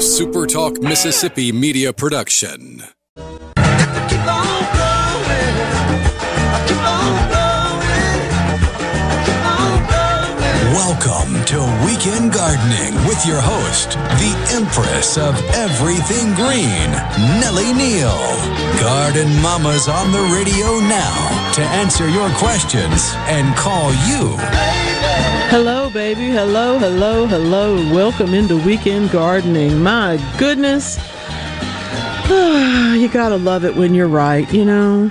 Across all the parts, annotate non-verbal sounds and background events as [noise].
SuperTalk Mississippi media production. Welcome to Weekend Gardening with your host, the Empress of Everything Green, Nellie Neal. Garden Mama's on the radio now to answer your questions and call you. Hello, baby. Hello, hello, hello. Welcome into Weekend Gardening. My goodness. [sighs] you gotta love it when you're right, you know?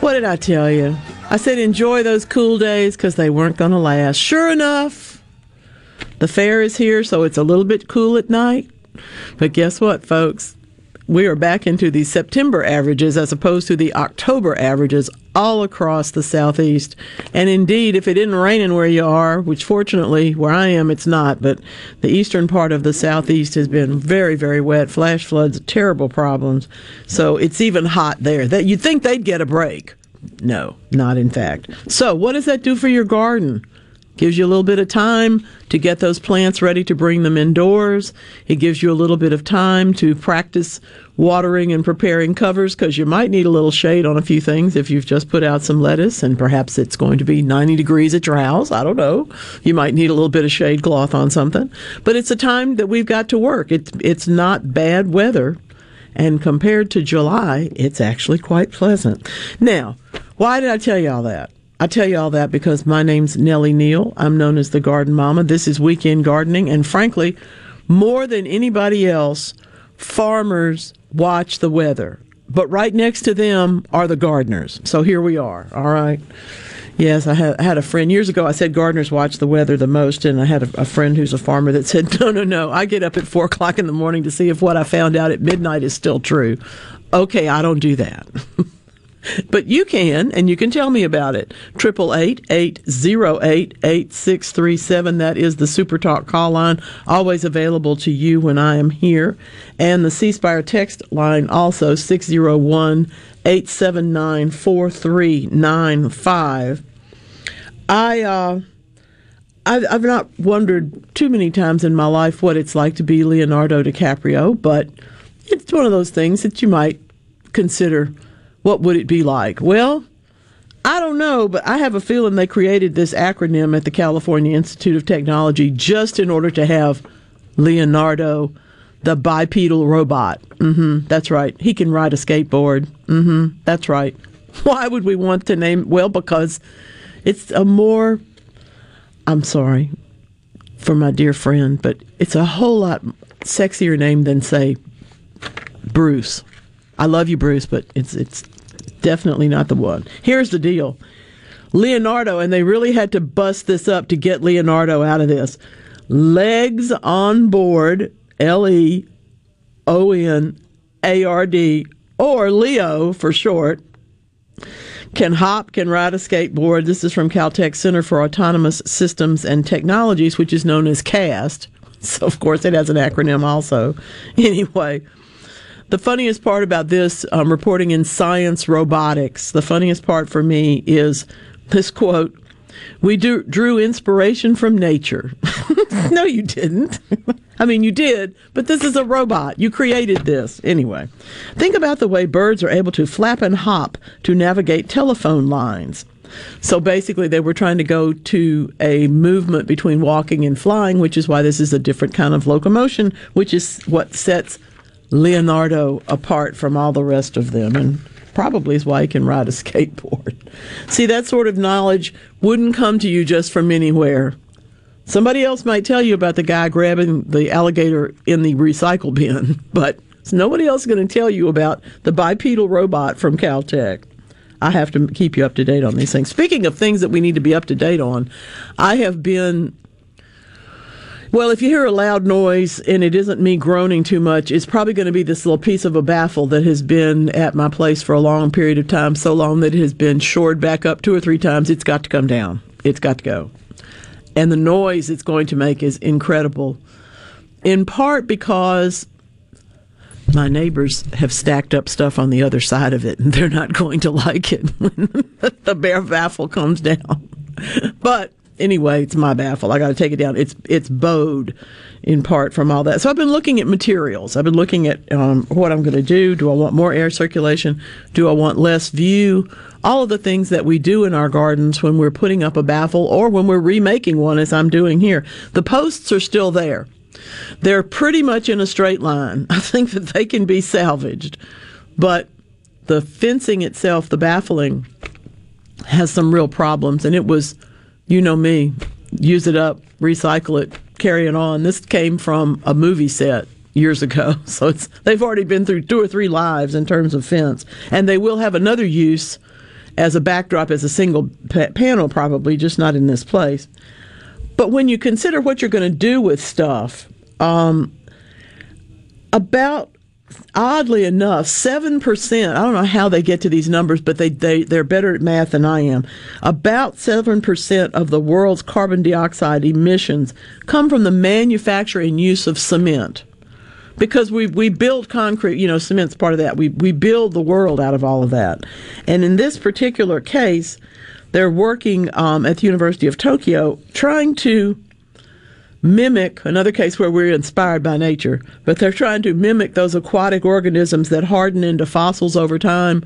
What did I tell you? I said enjoy those cool days because they weren't gonna last. Sure enough, the fair is here, so it's a little bit cool at night. But guess what, folks? We are back into the September averages as opposed to the October averages all across the southeast. And indeed, if it isn't raining where you are, which fortunately where I am it's not, but the eastern part of the southeast has been very, very wet. Flash floods, terrible problems. So it's even hot there. That you'd think they'd get a break. No, not in fact. So what does that do for your garden? Gives you a little bit of time to get those plants ready to bring them indoors. It gives you a little bit of time to practice watering and preparing covers because you might need a little shade on a few things if you've just put out some lettuce and perhaps it's going to be 90 degrees at your house. I don't know. You might need a little bit of shade cloth on something. But it's a time that we've got to work. It's, it's not bad weather. And compared to July, it's actually quite pleasant. Now, why did I tell you all that? I tell you all that because my name's Nellie Neal. I'm known as the Garden Mama. This is Weekend Gardening. And frankly, more than anybody else, farmers watch the weather. But right next to them are the gardeners. So here we are. All right. Yes, I had, a friend years ago. I said gardeners watch the weather the most, and I had a, friend who's a farmer that [laughs] said, "No, no, no. I get up at four o'clock in the morning to see if what I found out at midnight is still true." Okay, I don't do that. [laughs] But you can, and you can tell me about it. Triple eight eight zero eight eight six three seven. That is the Super Talk call line, always available to you when I am here, and the C Spire text line also six zero one eight seven nine four three nine five. I uh, I've, I've not wondered too many times in my life what it's like to be Leonardo DiCaprio, but it's one of those things that you might consider what would it be like? Well, I don't know, but I have a feeling they created this acronym at the California Institute of Technology just in order to have Leonardo, the bipedal robot. Mm-hmm, that's right. He can ride a skateboard. Mm-hmm, that's right. [laughs] Why would we want to name? Well, because it's a more. I'm sorry for my dear friend, but it's a whole lot sexier name than say Bruce. I love you, Bruce, but it's it's definitely not the one. Here's the deal. Leonardo, and they really had to bust this up to get Leonardo out of this. Legs on board, L E O N A R D, or Leo for short, can hop, can ride a skateboard. This is from Caltech Center for Autonomous Systems and Technologies, which is known as CAST. [laughs] So, of course, it has an acronym also. [laughs] Anyway, the funniest part about this um, reporting in Science Robotics, the funniest part for me is this quote We do, drew inspiration from nature. [laughs] no, you didn't. I mean, you did, but this is a robot. You created this. Anyway, think about the way birds are able to flap and hop to navigate telephone lines. So basically, they were trying to go to a movement between walking and flying, which is why this is a different kind of locomotion, which is what sets Leonardo apart from all the rest of them, and probably is why he can ride a skateboard. See, that sort of knowledge wouldn't come to you just from anywhere. Somebody else might tell you about the guy grabbing the alligator in the recycle bin, [laughs] but nobody else is going to tell you about the bipedal robot from Caltech. I have to keep you up to date on these things. Speaking of things that we need to be up to date on, I have been well, if you hear a loud noise and it isn't me groaning too much, it's probably going to be this little piece of a baffle that has been at my place for a long period of time, so long that it has been shored back up two or three times. It's got to come down. It's got to go. And the noise it's going to make is incredible, in part because my neighbors have stacked up stuff on the other side of it, and they're not going to like it [laughs] when the bare baffle comes down. But anyway, it's my baffle. I got to take it down. It's it's bowed in part from all that. So I've been looking at materials. I've been looking at um, what I'm going to do. Do I want more air circulation? Do I want less view? All of the things that we do in our gardens when we're putting up a baffle or when we're remaking one, as I'm doing here. The posts are still there. They're pretty much in a straight line. [laughs] I think that they can be salvaged, but the fencing itself, the baffling, has some real problems. And it was, you know me, use it up, recycle it, carry it on. This came from a movie set years ago, [laughs] so it's they've already been through two or three lives in terms of fence, and they will have another use as a backdrop as a single pa- panel, probably just not in this place. But when you consider what you're going to do with stuff, um, about oddly enough, seven percent. I don't know how they get to these numbers, but they they they're better at math than I am. About seven percent of the world's carbon dioxide emissions come from the manufacture and use of cement. Because we we build concrete, you know, cement's part of that. We we build the world out of all of that, and in this particular case, they're working um, at the University of Tokyo trying to mimic another case where we're inspired by nature, but they're trying to mimic those aquatic organisms that harden into fossils over time.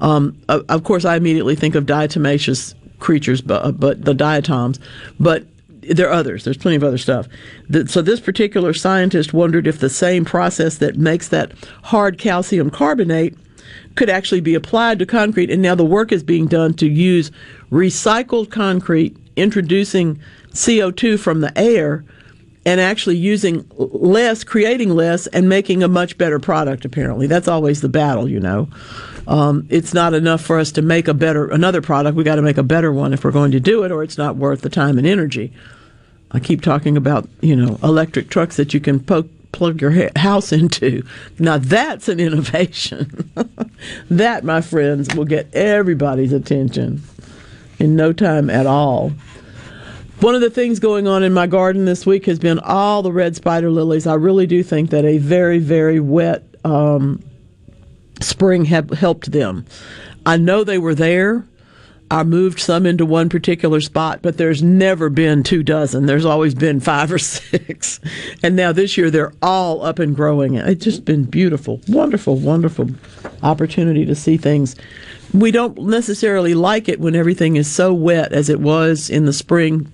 Um, of course, I immediately think of diatomaceous creatures, but, uh, but the diatoms, but there are others. There's plenty of other stuff. so this particular scientist wondered if the same process that makes that hard calcium carbonate could actually be applied to concrete. And now the work is being done to use recycled concrete, introducing CO2 from the air and actually using less, creating less, and making a much better product. Apparently, that's always the battle, you know. Um, it's not enough for us to make a better another product. We got to make a better one if we're going to do it, or it's not worth the time and energy. I keep talking about you know electric trucks that you can poke, plug your house [laughs] into. Now that's an innovation. [laughs] that, my friends, will get everybody's attention in no time at all. One of the things going on in my garden this week has been all the red spider lilies. I really do think that a very, very wet um, spring have helped them. I know they were there. I moved some into one particular spot, but there's never been two dozen. There's always been five or [laughs] six. And now this year they're all up and growing. It's just been beautiful, wonderful, wonderful opportunity to see things. We don't necessarily like it when everything is so wet as it was in the spring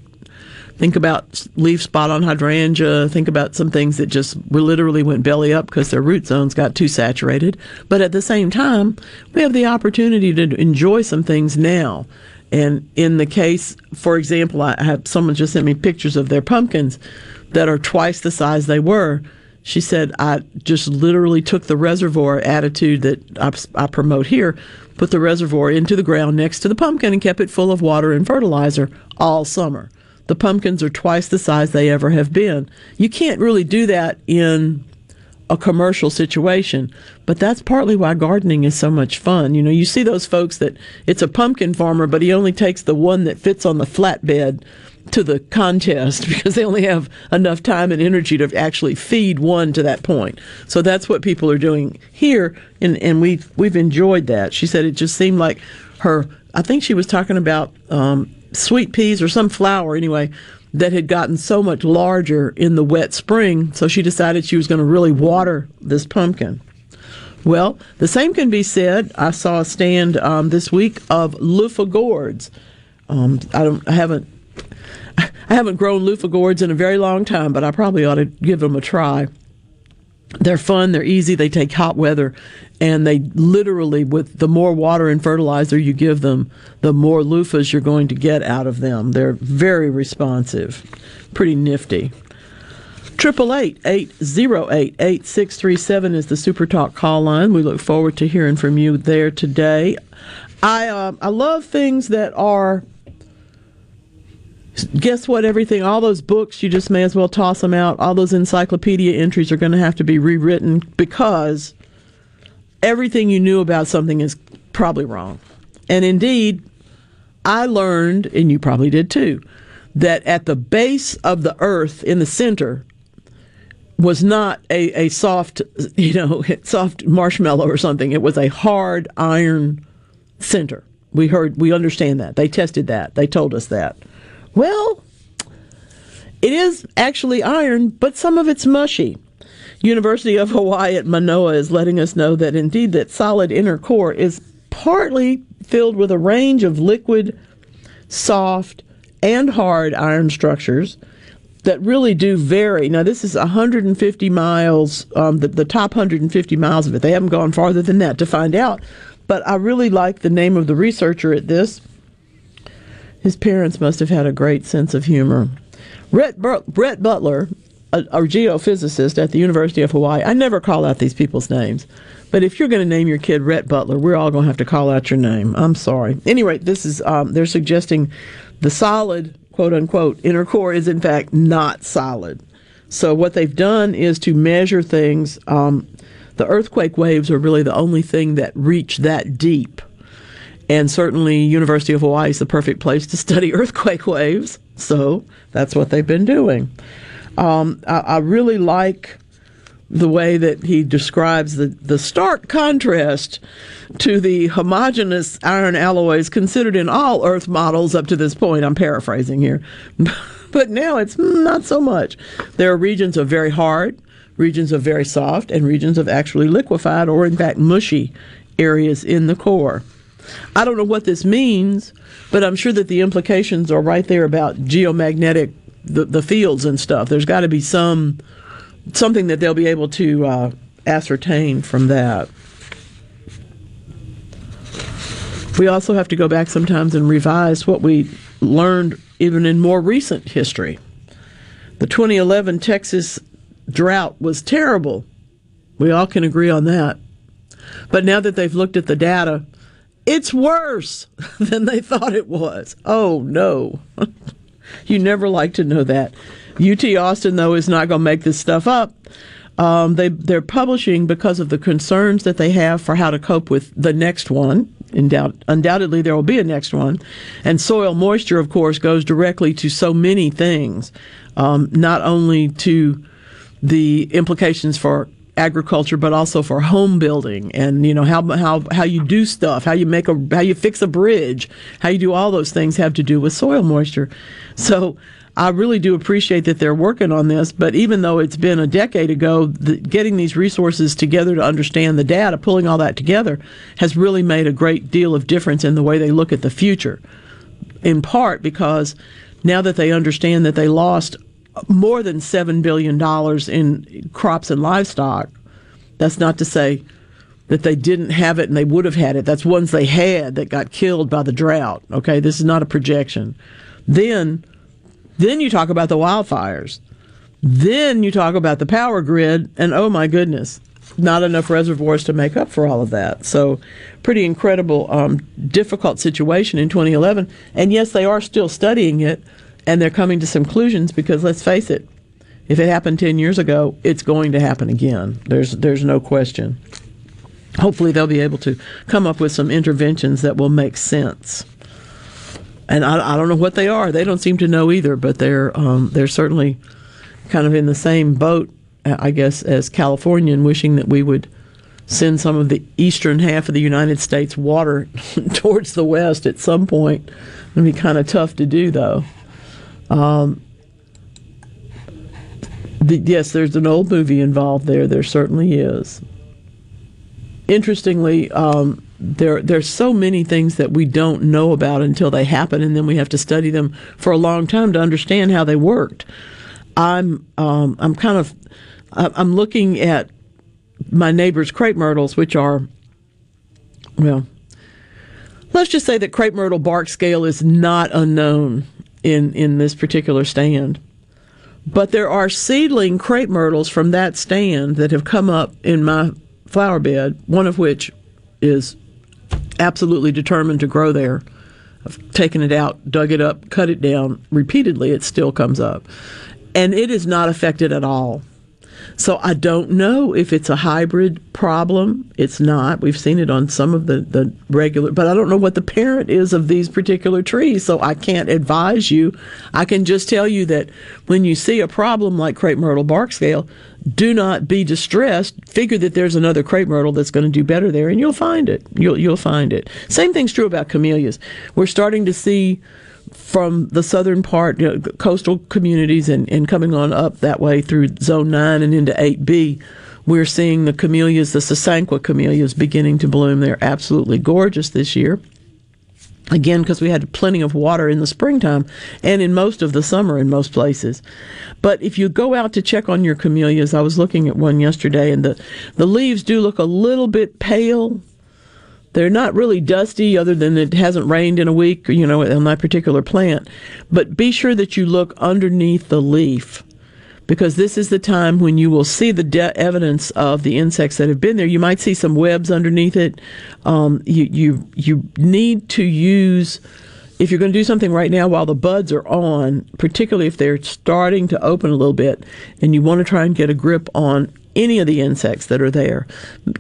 Think about leaf spot on hydrangea. Think about some things that just literally went belly up because their root zones got too saturated. But at the same time, we have the opportunity to enjoy some things now. And in the case, for example, I have someone just sent me pictures of their pumpkins that are twice the size they were. She said, I just literally took the reservoir attitude that I, I promote here, put the reservoir into the ground next to the pumpkin and kept it full of water and fertilizer all summer the pumpkins are twice the size they ever have been. You can't really do that in a commercial situation, but that's partly why gardening is so much fun. You know, you see those folks that it's a pumpkin farmer, but he only takes the one that fits on the flatbed to the contest [laughs] because they only have enough time and energy to actually feed one to that point. So that's what people are doing here, and and we we've enjoyed that. She said it just seemed like her. I think she was talking about um, sweet peas or some flower anyway that had gotten so much larger in the wet spring, so she decided she was going to really water this pumpkin. Well, the same can be said. I saw a stand um, this week of loofah gourds. Um, I don't, I haven't, I haven't grown loofah gourds in a very long time, but I probably ought to give them a try. They're fun, they're easy, they take hot weather, and they literally, with the more water and fertilizer you give them, the more loofahs you're going to get out of them. They're very responsive, pretty nifty. Triple eight eight zero eight eight six three seven is the Super Talk call line. We look forward to hearing from you there today. I uh, I love things that are guess what? Everything, all those books, you just may as well toss them out. All those encyclopedia entries are going to have to be rewritten because everything you knew about something is probably wrong. And indeed, I learned, and you probably did too, that at the base of the earth in the center was not a, a soft, [laughs] you know, [laughs] soft marshmallow or something. It was a hard iron center. We heard, we understand that. They tested that. They told us that. Well, it is actually iron, but some of it's mushy. University of Hawaii at Manoa is letting us know that indeed that solid inner core is partly filled with a range of liquid, soft, and hard iron structures that really do vary. Now, this is 150 miles, um, the, the top 150 miles of it. They haven't gone farther than that to find out. But I really like the name of the researcher at this. His parents must have had a great sense of humor. Rhett, Rhett Butler, a, a geophysicist at the University of Hawaii. I never call out these people's names. But if you're going to name your kid Rhett Butler, we're all going to have to call out your name. I'm sorry. Anyway, this is um, they're suggesting the solid quote unquote inner core is in fact not solid. So what they've done is to measure things. Um, the earthquake waves are really the only thing that reach that deep. And certainly, University of Hawaii is the perfect place to study [laughs] earthquake waves. So that's what they've been doing. Um, I, I really like the way that he describes the, the stark contrast to the homogeneous iron alloys considered in all Earth models up to this point. I'm paraphrasing here. [laughs] but now it's not so much. There are regions of very hard, regions of very soft, and regions of actually liquefied or, in fact, mushy areas in the core. I don't know what this means, but I'm sure that the implications are right there about geomagnetic the, the fields and stuff. There's got to be some something that they'll be able to uh, ascertain from that. We also have to go back sometimes and revise what we learned even in more recent history. The 2011 Texas drought was terrible. We all can agree on that. But now that they've looked at the data, it's worse [laughs] than they thought it was. Oh no. [laughs] you never like to know that. UT Austin, though, is not going to make this stuff up. Um, they they're publishing because of the concerns that they have for how to cope with the next one. Doubt, undoubtedly, there will be a next one, and soil moisture, of course, goes directly to so many things, um, not only to the implications for agriculture, but also for home building and you know how how how you do stuff, how you make a how you fix a bridge, how you do all those things have to do with soil moisture. So I really do appreciate that they're working on this, but even though it's been a decade ago, the, getting these resources together to understand the data, pulling all that together, has really made a great deal of difference in the way they look at the future. In part because now that they understand that they lost more than $7 billion in crops and livestock, that's not to say that they didn't have it and they would have had it. That's ones they had that got killed by the drought. Okay, this is not a projection. Then then you talk about the wildfires. Then you talk about the power grid, and oh my goodness, not enough reservoirs to make up for all of that. So, pretty incredible, um, difficult situation in 2011. And yes, they are still studying it, and they're coming to some conclusions because let's face it, if it happened 10 years ago, it's going to happen again. There's there's no question. Hopefully, they'll be able to come up with some interventions that will make sense and I, I, don't know what they are. They don't seem to know either, but they're um, they're certainly kind of in the same boat, I guess, as California, and wishing that we would send some of the eastern half of the United States water [laughs] towards the west at some point. It'd be kind of tough to do, though. Um, the, yes, there's an old movie involved there. There certainly is. Interestingly, um, there there's so many things that we don't know about until they happen, and then we have to study them for a long time to understand how they worked. I'm um, I'm kind of I'm looking at my neighbor's crepe myrtles, which are well, let's just say that crepe myrtle bark scale is not unknown in in this particular stand. But there are seedling crepe myrtles from that stand that have come up in my flower bed, one of which is absolutely determined to grow there. I've taken it out, dug it up, cut it down repeatedly. It still comes up. And it is not affected at all. So I don't know if it's a hybrid problem. It's not. We've seen it on some of the, the regular, but I don't know what the parent is of these particular trees. So I can't advise you. I can just tell you that when you see a problem like crepe myrtle bark scale, do not be distressed. Figure that there's another crepe myrtle that's going to do better there, and you'll find it. You'll you'll find it. Same thing's true about camellias. We're starting to see from the southern part, you know, coastal communities, and, and coming on up that way through Zone 9 and into 8B, we're seeing the camellias, the Sasanqua camellias, beginning to bloom. They're absolutely gorgeous this year. Again, because we had plenty of water in the springtime and in most of the summer in most places. But if you go out to check on your camellias, I was looking at one yesterday, and the, the leaves do look a little bit pale they're not really dusty, other than it hasn't rained in a week, you know, on that particular plant. But be sure that you look underneath the leaf because this is the time when you will see the de- evidence of the insects that have been there. You might see some webs underneath it. Um, you you you need to use if you're going to do something right now while the buds are on, particularly if they're starting to open a little bit, and you want to try and get a grip on any of the insects that are there.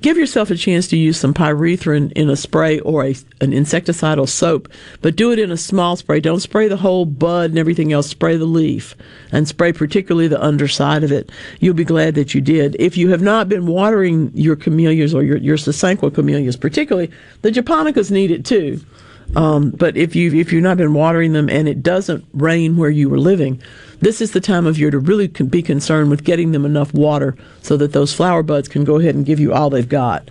Give yourself a chance to use some pyrethrin in a spray or a, an insecticidal soap, but do it in a small spray. Don't spray the whole bud and everything else. Spray the leaf and spray particularly the underside of it. You'll be glad that you did. If you have not been watering your camellias or your, your Sasanqua camellias, particularly, the japonicas need it too. Um, but if you if you've not been watering them and it doesn't rain where you were living, this is the time of year to really be concerned with getting them enough water so that those flower buds can go ahead and give you all they've got.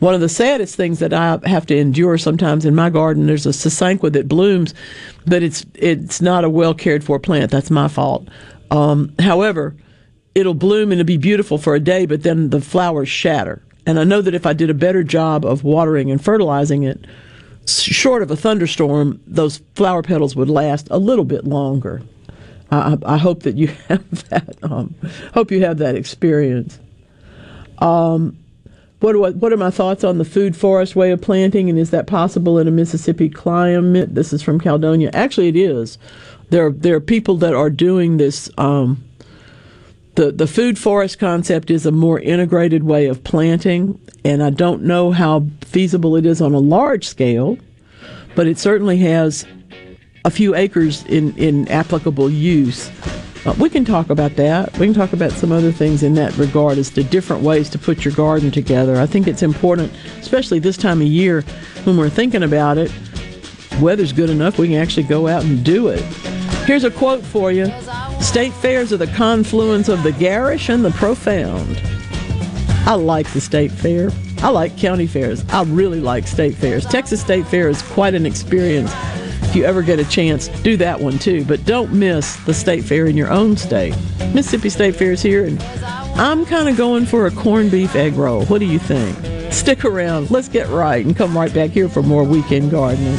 One of the saddest things that I have to endure sometimes in my garden, there's a sasanqua that blooms, but it's it's not a well cared for plant. That's my fault. Um, however, it'll bloom and it'll be beautiful for a day, but then the flowers shatter. And I know that if I did a better job of watering and fertilizing it, short of a thunderstorm, those flower petals would last a little bit longer. I, I hope that you [laughs] have that. Um, hope you have that experience. Um, what, what what are my thoughts on the food forest way of planting, and is that possible in a Mississippi climate? This is from Caledonia. Actually, it is. There there are people that are doing this. Um, the the food forest concept is a more integrated way of planting, and I don't know how feasible it is on a large scale, but it certainly has a few acres in, in applicable use. Uh, we can talk about that. We can talk about some other things in that regard as to different ways to put your garden together. I think it's important, especially this time of year when we're thinking about it. Weather's good enough, we can actually go out and do it. Here's a quote for you State fairs are the confluence of the garish and the profound. I like the state fair. I like county fairs. I really like state fairs. Texas State Fair is quite an experience. If you ever get a chance, do that one too. But don't miss the state fair in your own state. Mississippi State Fair is here, and I'm kind of going for a corned beef egg roll. What do you think? Stick around. Let's get right and come right back here for more weekend gardening.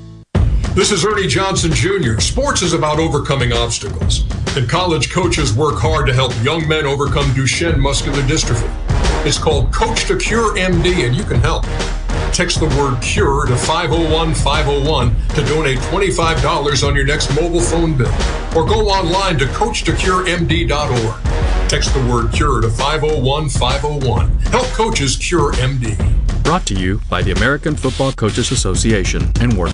This is Ernie Johnson Jr. Sports is about overcoming obstacles, and college coaches work hard to help young men overcome Duchenne muscular dystrophy. It's called Coach to Cure MD, and you can help. Text the word CURE to 501 501 to donate $25 on your next mobile phone bill, or go online to CoachToCureMD.org. Text the word CURE to 501 501. Help coaches cure MD. Brought to you by the American Football Coaches Association and Work.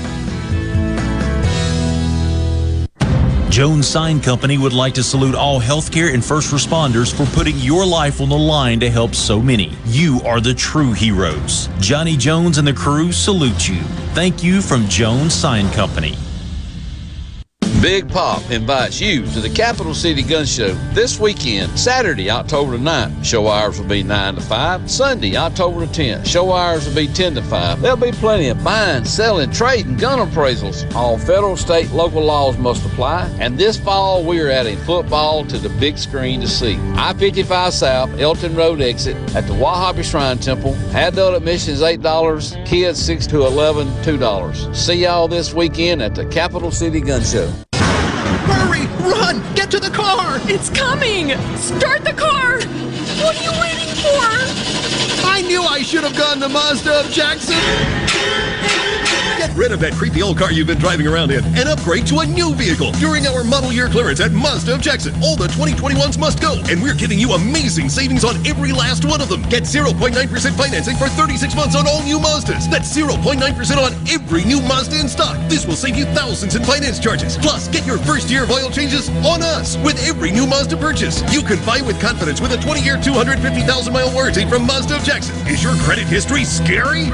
Jones Sign Company would like to salute all healthcare and first responders for putting your life on the line to help so many. You are the true heroes. Johnny Jones and the crew salute you. Thank you from Jones Sign Company. Big Pop invites you to the Capital City Gun Show this weekend, Saturday, October the 9th. Show hours will be 9 to 5. Sunday, October the 10th. Show hours will be 10 to 5. There'll be plenty of buying, selling, trading, gun appraisals. All federal, state, local laws must apply. And this fall, we are adding football to the big screen to see. I 55 South, Elton Road exit at the Wahabi Shrine Temple. Adult admission is $8, kids 6 to 11, $2. See y'all this weekend at the Capital City Gun Show. It's coming! Start the car! What are you waiting for? I knew I should have gone to Mazda of Jackson! Get rid of that creepy old car you've been driving around in and upgrade to a new vehicle during our model year clearance at Mazda of Jackson. All the 2021s must go, and we're giving you amazing savings on every last one of them. Get 0.9% financing for 36 months on all new Mazdas. That's 0.9% on every new Mazda in stock. This will save you thousands in finance charges. Plus, get your first year of oil changes on us with every new Mazda purchase. You can buy with confidence with a 20 year, 250,000 mile warranty from Mazda of Jackson. Is your credit history scary?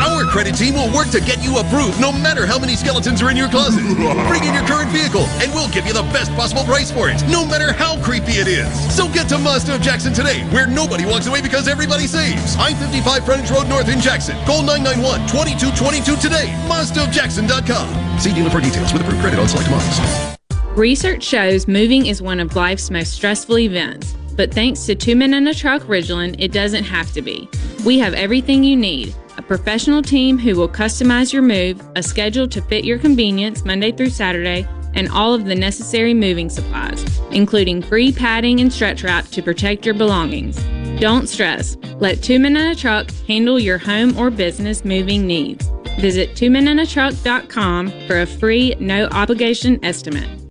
Our credit team will work to get you approved no matter how many skeletons are in your closet. [laughs] Bring in your current vehicle and we'll give you the best possible price for it, no matter how creepy it is. So get to Mazda of Jackson today, where nobody walks away because everybody saves. I-55 Frontage Road North in Jackson. Call 991-2222 today. MazdaofJackson.com. See dealer for details with approved credit on select models. Research shows moving is one of life's most stressful events, but thanks to Two Men in a Truck Ridgeland, it doesn't have to be. We have everything you need a professional team who will customize your move, a schedule to fit your convenience Monday through Saturday, and all of the necessary moving supplies, including free padding and stretch wrap to protect your belongings. Don't stress. Let Two Men in a Truck handle your home or business moving needs. Visit twomeninatruck.com for a free, no obligation estimate.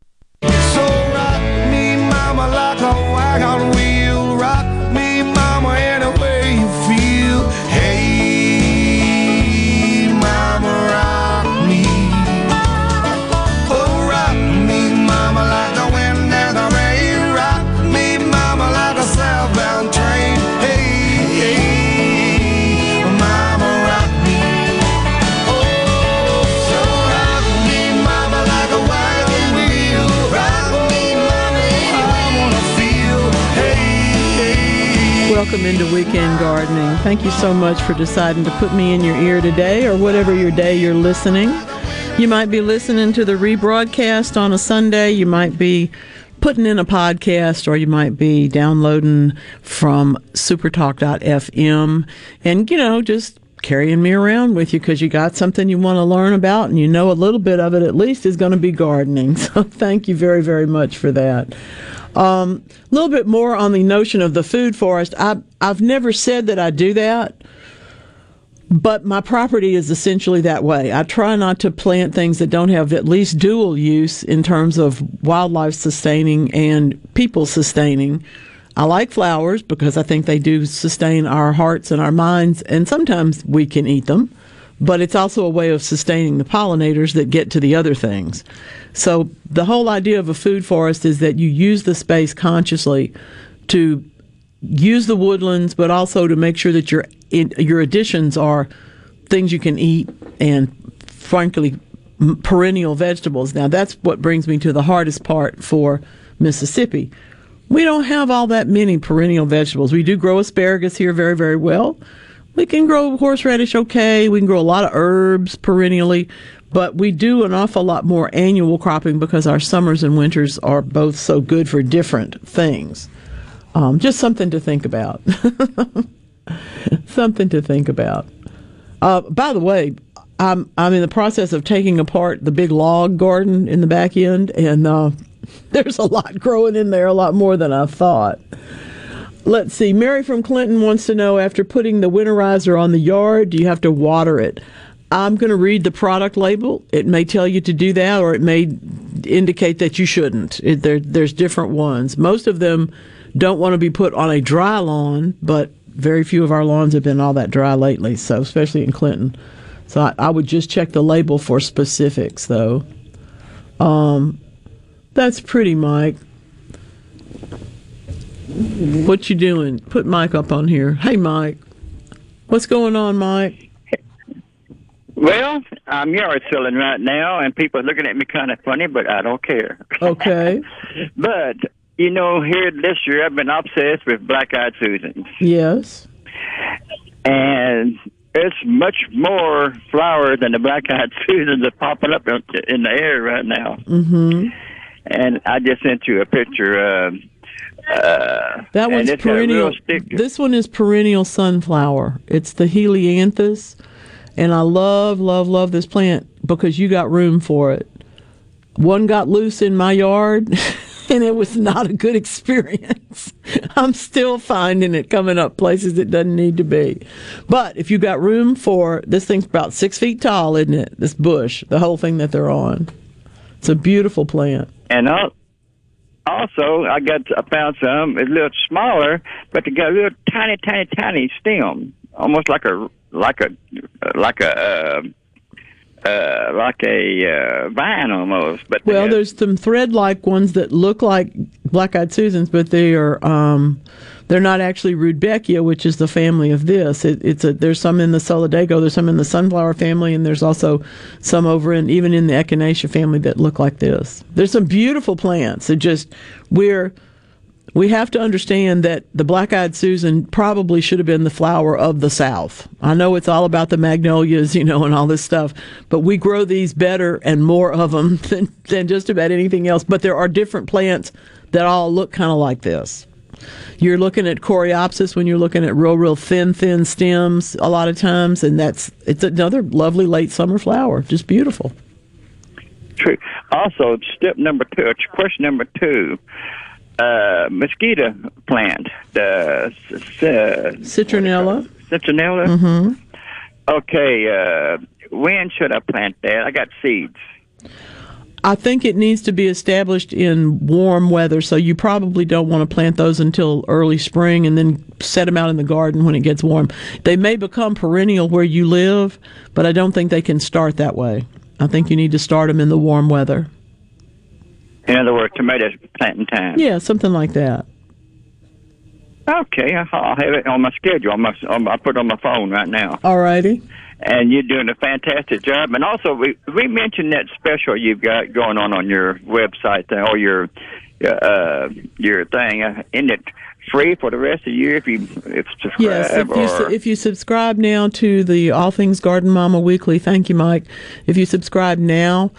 Welcome into Weekend Gardening. Thank you so much for deciding to put me in your ear today or whatever your day you're listening. You might be listening to the rebroadcast on a Sunday. You might be putting in a podcast or you might be downloading from supertalk.fm and, you know, just carrying me around with you because you got something you want to learn about and you know a little bit of it at least is going to be gardening. [laughs] So thank you very, very much for that. Um, a little bit more on the notion of the food forest. I, I've never said that I do that, but my property is essentially that way. I try not to plant things that don't have at least dual use in terms of wildlife sustaining and people sustaining. I like flowers because I think they do sustain our hearts and our minds, and sometimes we can eat them, but it's also a way of sustaining the pollinators that get to the other things. So the whole idea of a food forest is that you use the space consciously to use the woodlands, but also to make sure that your your additions are things you can eat and, frankly, perennial vegetables. Now that's what brings me to the hardest part for Mississippi. We don't have all that many perennial vegetables. We do grow asparagus here very, very well. We can grow horseradish okay. We can grow a lot of herbs perennially, but we do an awful lot more annual cropping because our summers and winters are both so good for different things. Um, just something to think about. [laughs] something to think about. Uh, by the way, I'm I'm in the process of taking apart the big log garden in the back end, and uh, [laughs] there's a lot growing in there, a lot more than I thought. Let's see. Mary from Clinton wants to know after putting the winterizer on the yard, do you have to water it? I'm going to read the product label. It may tell you to do that, or it may indicate that you shouldn't. It, there, there's different ones. Most of them don't want to be put on a dry lawn, but very few of our lawns have been all that dry lately, so especially in Clinton. So I, I would just check the label for specifics, though. Um, That's pretty, Mike. What you doing? Put Mike up on here. Hey, Mike. What's going on, Mike? Well, I'm yard selling right now, and people are looking at me kind of funny, but I don't care. Okay. [laughs] but you know, here this year I've been obsessed with black eyed Susans, Yes. and it's much more flower than the black eyed [laughs] Susans are popping up in in the air right now. Mm-hmm. And I just sent you a picture. Uh, uh, That one's it's got a real perennial. This one is perennial sunflower. It's the helianthus, and I love, love, love this plant because you got room for it. One got loose in my yard, [laughs] and it was not a good experience. [laughs] I'm still finding it coming up places it doesn't need to be. But if you got room for this thing's about six feet tall, isn't it? This bush, the whole thing that they're on. It's a beautiful plant. And al- also, I got I found some. It's a little smaller, but they got a little tiny, tiny, tiny stem, almost like a like a like a uh, uh, like a uh, vine almost. But Well, there's some thread-like ones that look like black-eyed Susans, but they are um, they're not actually Rudbeckia, which is the family of this. It, it's a there's some in the Solidago, there's some in the sunflower family, and there's also some over in even in the Echinacea family that look like this. There's some beautiful plants. It just we're we have to understand that the black-eyed Susan probably should have been the flower of the South. I know it's all about the magnolias, you know, and all this stuff, but we grow these better and more of them [laughs] than, than just about anything else. But there are different plants that all look kind of like this. You're looking at coreopsis when you're looking at real, real thin, thin stems a lot of times, and that's it's another lovely late summer flower, just beautiful. True. Also, step number two, uh, question number two, uh, mosquito plant, the uh, citronella. Citronella. Mm-hmm. Okay. Uh, when should I plant that? I got seeds. I think it needs to be established in warm weather, so you probably don't want to plant those until early spring and then set them out in the garden when it gets warm. They may become perennial where you live, but I don't think they can start that way. I think you need to start them in the warm weather. In other words, tomatoes planting time. Yeah, something like that. Okay, I'll have it on my schedule. On my, on my, I put it on my phone right now. All righty. And you're doing a fantastic job. And also, we we mentioned that special you've got going on on your website or your uh, your thing. Uh, isn't it free for the rest of the year if you if subscribe? Yes, if you su- if you subscribe now to the All Things Garden Mama Weekly, thank you, Mike. If you subscribe now,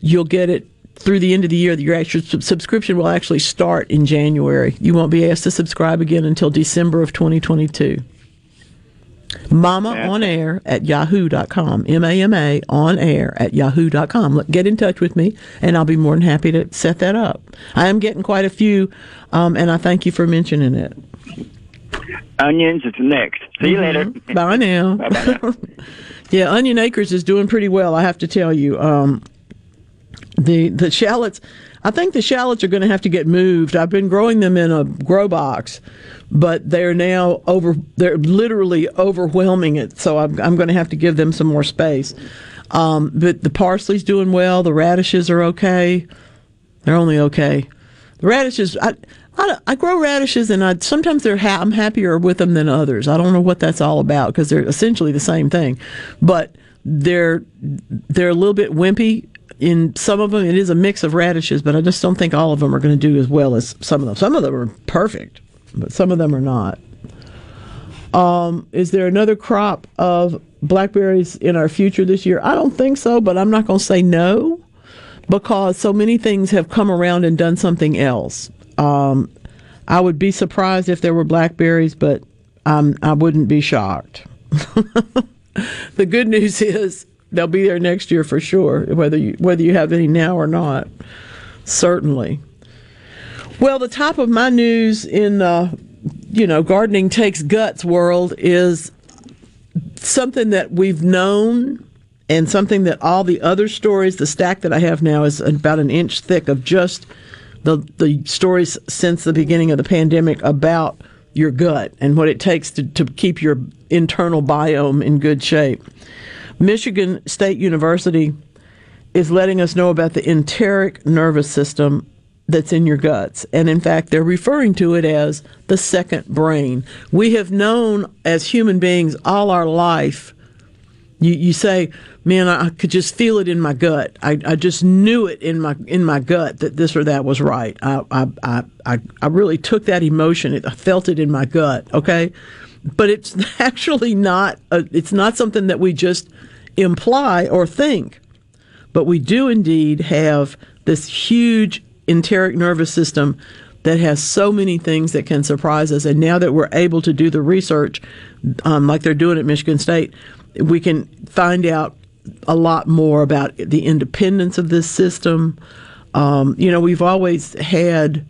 you'll get it through the end of the year. Your actual subscription will actually start in January. You won't be asked to subscribe again until December of 2022. Mama on air at yahoo.com. M A M A on air at yahoo.com. Look, Get in touch with me, and I'll be more than happy to set that up. I am getting quite a few, um, and I thank you for mentioning it. onions is next. See you later. Mm-hmm. Bye now. [laughs] yeah, Onion Acres is doing pretty well. I have to tell you. Um, the the shallots, I think the shallots are going to have to get moved. I've been growing them in a grow box, but they're now over. They're literally overwhelming it. So I'm I'm going to have to give them some more space. Um, but the parsley's doing well. The radishes are okay. They're only okay. The radishes, I, I, I grow radishes, and I sometimes they're ha- I'm happier with them than others. I don't know what that's all about because they're essentially the same thing, but they're they're a little bit wimpy. In some of them, it is a mix of radishes, but I just don't think all of them are going to do as well as some of them. Some of them are perfect, but some of them are not. Um, is there another crop of blackberries in our future this year? I don't think so, but I'm not going to say no because so many things have come around and done something else. Um, I would be surprised if there were blackberries, but um, I wouldn't be shocked. [laughs] the good news is they'll be there next year for sure, whether you whether you have any now or not. Certainly. Well, the top of my news in you know gardening takes guts world is something that we've known and something that all the other stories, the stack that I have now is about an inch thick of just the the stories since the beginning of the pandemic about your gut and what it takes to, to keep your internal biome in good shape. Michigan State University is letting us know about the enteric nervous system that's in your guts. And in fact, they're referring to it as the second brain. We have known as human beings all our life. You, you say, man, I could just feel it in my gut. I, I just knew it in my in my gut that this or that was right. I I, I, I, really took that emotion. I felt it in my gut. Okay, but it's [laughs] actually not. A, it's not something that we just imply or think. But we do indeed have this huge enteric nervous system that has so many things that can surprise us. And now that we're able to do the research, um, like they're doing at Michigan State, we can find out a lot more about the independence of this system. Um, you know, we've always had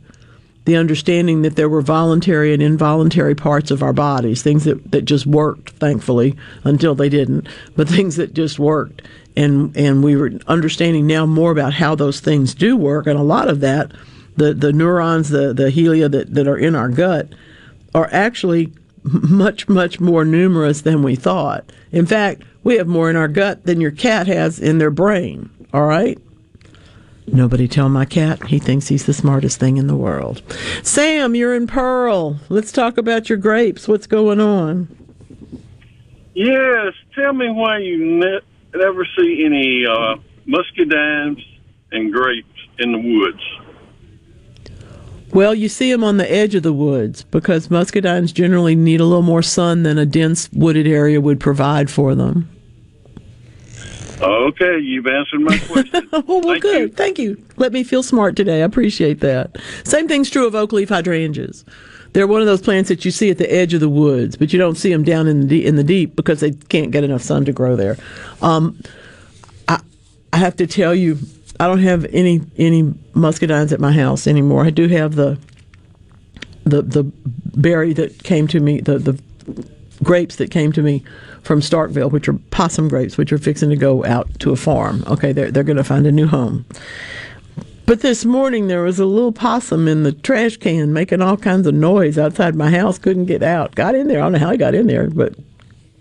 the understanding that there were voluntary and involuntary parts of our bodies, things that, that just worked, thankfully, until they didn't, but [laughs] things that just worked and and we were understanding now more about how those things do work, and a lot of that, the the neurons, the the helia that that are in our gut, are actually much much more numerous than we thought. In fact, we have more in our gut than your cat has in their brain. All right. Nobody tell my cat. He thinks he's the smartest thing in the world. Sam, you're in Pearl. Let's talk about your grapes. What's going on? Yes, tell me why you ne- never see any uh, muscadines and grapes in the woods. Well, you see them on the edge of the woods because muscadines generally need a little more sun than a dense wooded area would provide for them. Okay, you've answered my question. [laughs] oh, well, Thank good. You. Thank you. Let me feel smart today. I appreciate that. Same thing's true of oak leaf hydrangeas. They're one of those plants that you see at the edge of the woods, but you don't see them down in the deep, in the deep because they can't get enough sun to grow there. Um, I, I have to tell you, I don't have any any muscadines at my house anymore. I do have the the the berry that came to me, the the grapes that came to me from Starkville, which are possum grapes, which are fixing to go out to a farm. Okay, they're they're going to find a new home. But this morning there was a little possum in the trash can making all kinds of noise outside my house. Couldn't get out. Got in there. I don't know how he got in there, but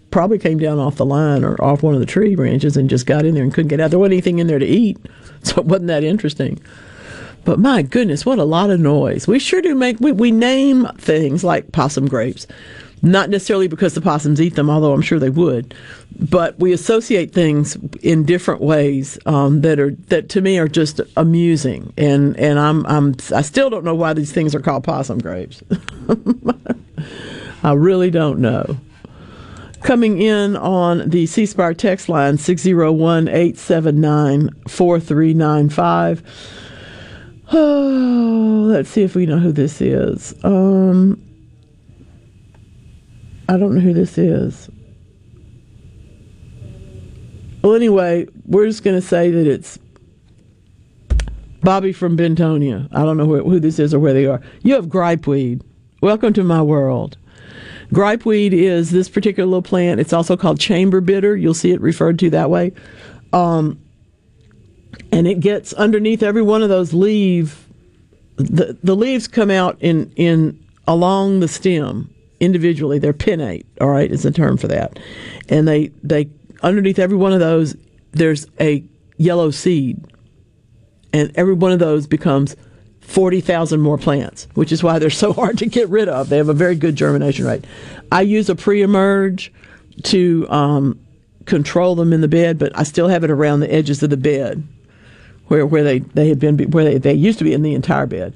probably came down off the line or off one of the tree branches and just got in there and couldn't get out. There wasn't anything in there to eat, [laughs] so it wasn't that interesting. But my goodness, what a lot of noise. We sure do make, we, we name things like possum grapes. Not necessarily because the possums eat them, although I'm sure they would, but we associate things in different ways um, that are that to me are just amusing, and and I'm I'm I still don't know why these things are called possum grapes. [laughs] I really don't know. Coming in on the C Spire text line 601 879 4395. Oh, [sighs] let's see if we know who this is. Um, I don't know who this is. Well, anyway, we're just going to say that it's Bobby from Bentonia. I don't know who, who this is or where they are. You have gripeweed. Welcome to my world. Gripeweed is this particular little plant. It's also called chamber bitter. You'll see it referred to that way. Um, and it gets underneath every one of those leaves. The, the leaves come out in, in along the stem individually. They're pinnate, all right, is the term for that. And they they underneath every one of those there's a yellow seed. And every one of those becomes 40,000 more plants, which is why they're so [laughs] hard to get rid of. They have a very good germination rate. I use a pre-emerge to um, control them in the bed, but I still have it around the edges of the bed where, where they, they had been where they, they used to be in the entire bed.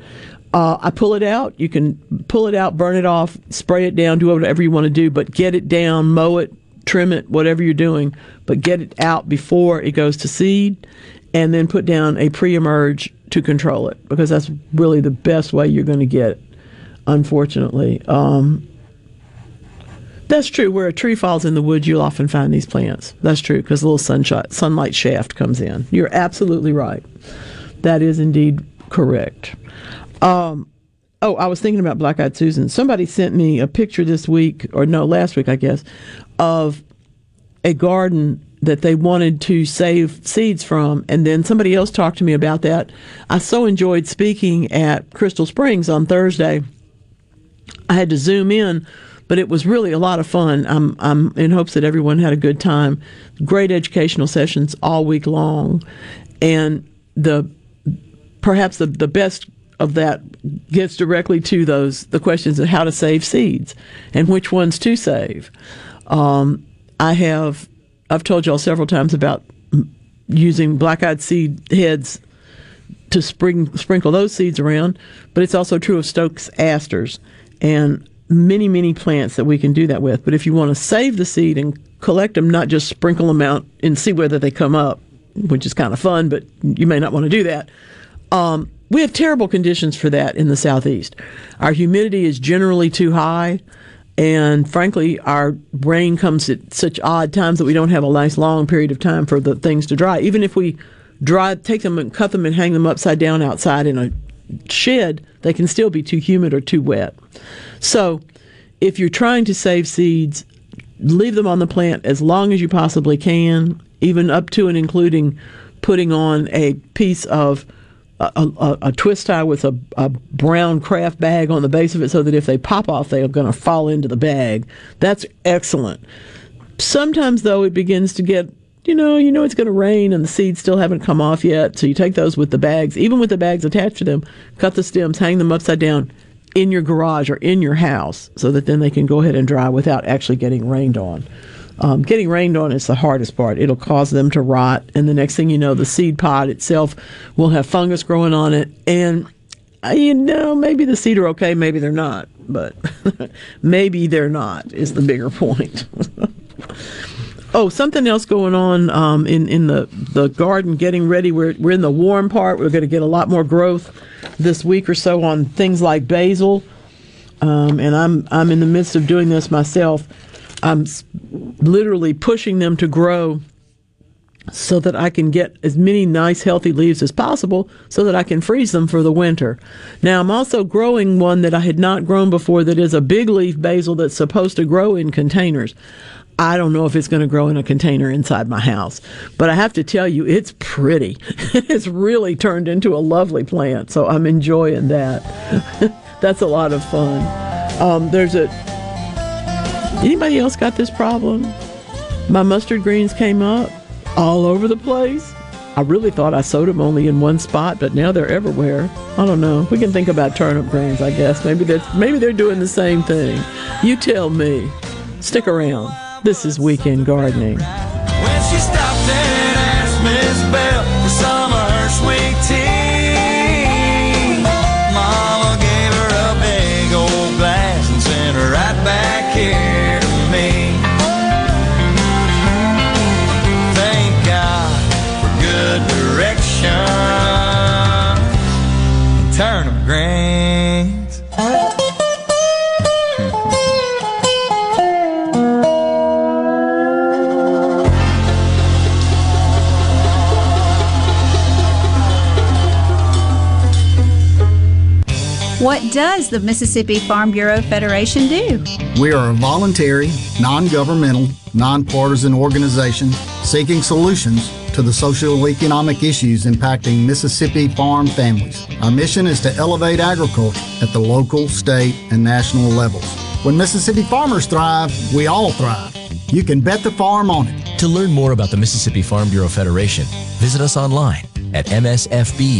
Uh, I pull it out. You can pull it out, burn it off, spray it down, do whatever you want to do, but get it down, mow it, trim it, whatever you're doing, but get it out before it goes to seed, and then put down a pre-emerge to control it because that's really the best way you're going to get it. Unfortunately, um, that's true. Where a tree falls in the woods, you'll often find these plants. That's true because a little sunshine, sunlight shaft comes in. You're absolutely right. That is indeed correct. Um, oh, I was thinking about Black Eyed Susan. Somebody sent me a picture this week, or no, last week, I guess, of a garden that they wanted to save seeds from. And then somebody else talked to me about that. I so enjoyed speaking at Crystal Springs on Thursday. I had to zoom in, but it was really a lot of fun. I'm, I'm in hopes that everyone had a good time. Great educational sessions all week long. And the perhaps the, the best of that gets directly to those the questions of how to save seeds and which ones to save. Um, I have I've told y'all several times about using black-eyed seed heads to spring, sprinkle those seeds around, but it's also true of Stokes asters and many, many plants that we can do that with. But if you want to save the seed and collect them, not just sprinkle them out and see whether they come up, which is kind of fun, but you may not want to do that. Um, we have terrible conditions for that in the southeast. Our humidity is generally too high, and frankly, our rain comes at such odd times that we don't have a nice long period of time for the things to dry. Even if we dry, take them and cut them and hang them upside down outside in a shed, they can still be too humid or too wet. So, if you're trying to save seeds, leave them on the plant as long as you possibly can, even up to and including putting on a piece of a, a, a twist tie with a, a brown craft bag on the base of it so that if they pop off, they're going to fall into the bag. That's excellent. Sometimes, though, it begins to get you know, you know it's going to rain and the seeds still haven't come off yet. So you take those with the bags, even with the bags attached to them, cut the stems, hang them upside down in your garage or in your house so that then they can go ahead and dry without actually getting rained on. Um, getting rained on is the hardest part. It'll cause them to rot, and the next thing you know, the seed pod itself will have fungus growing on it. And uh, you know, maybe the seed are okay, maybe they're not, but [laughs] maybe they're not is the bigger point. [laughs] Oh, something else going on um, in in the, the garden, getting ready. We're we're in the warm part. We're going to get a lot more growth this week or so on things like basil, um, and I'm I'm in the midst of doing this myself. I'm literally pushing them to grow so that I can get as many nice healthy leaves as possible so that I can freeze them for the winter. Now I'm also growing one that I had not grown before that is a big leaf basil that's supposed to grow in containers. I don't know if it's going to grow in a container inside my house, but I have to tell you, it's pretty. [laughs] it's really turned into a lovely plant, so I'm enjoying that. [laughs] That's a lot of fun. Um, there's a. Anybody else got this problem? My mustard greens came up all over the place. I really thought I sowed them only in one spot, but now they're everywhere. I don't know. We can think about turnip greens, I guess. Maybe that's maybe they're doing the same thing. You tell me. Stick around. This is Weekend Gardening. What does the Mississippi Farm Bureau Federation do? We are a voluntary, non governmental, nonpartisan organization seeking solutions to the social economic issues impacting Mississippi farm families. Our mission is to elevate agriculture at the local, state, and national levels. When Mississippi farmers thrive, we all thrive. You can bet the farm on it. To learn more about the Mississippi Farm Bureau Federation, visit us online at msfb.org.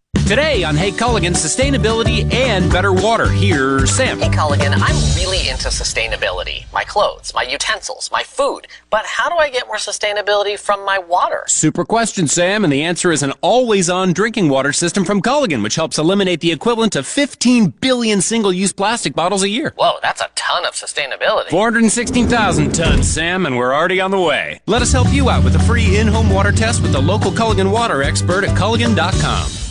Today on Hey Culligan, sustainability and better water. Here's Sam. Hey Culligan, I'm really into sustainability. My clothes, my utensils, my food. But how do I get more sustainability from my water? Super question, Sam, and the answer is an always on drinking water system from Culligan, which helps eliminate the equivalent of 15 billion single use plastic bottles a year. Whoa, that's a ton of sustainability. 416,000 tons, Sam, and we're already on the way. Let us help you out with a free in home water test with the local Culligan water expert at Culligan.com.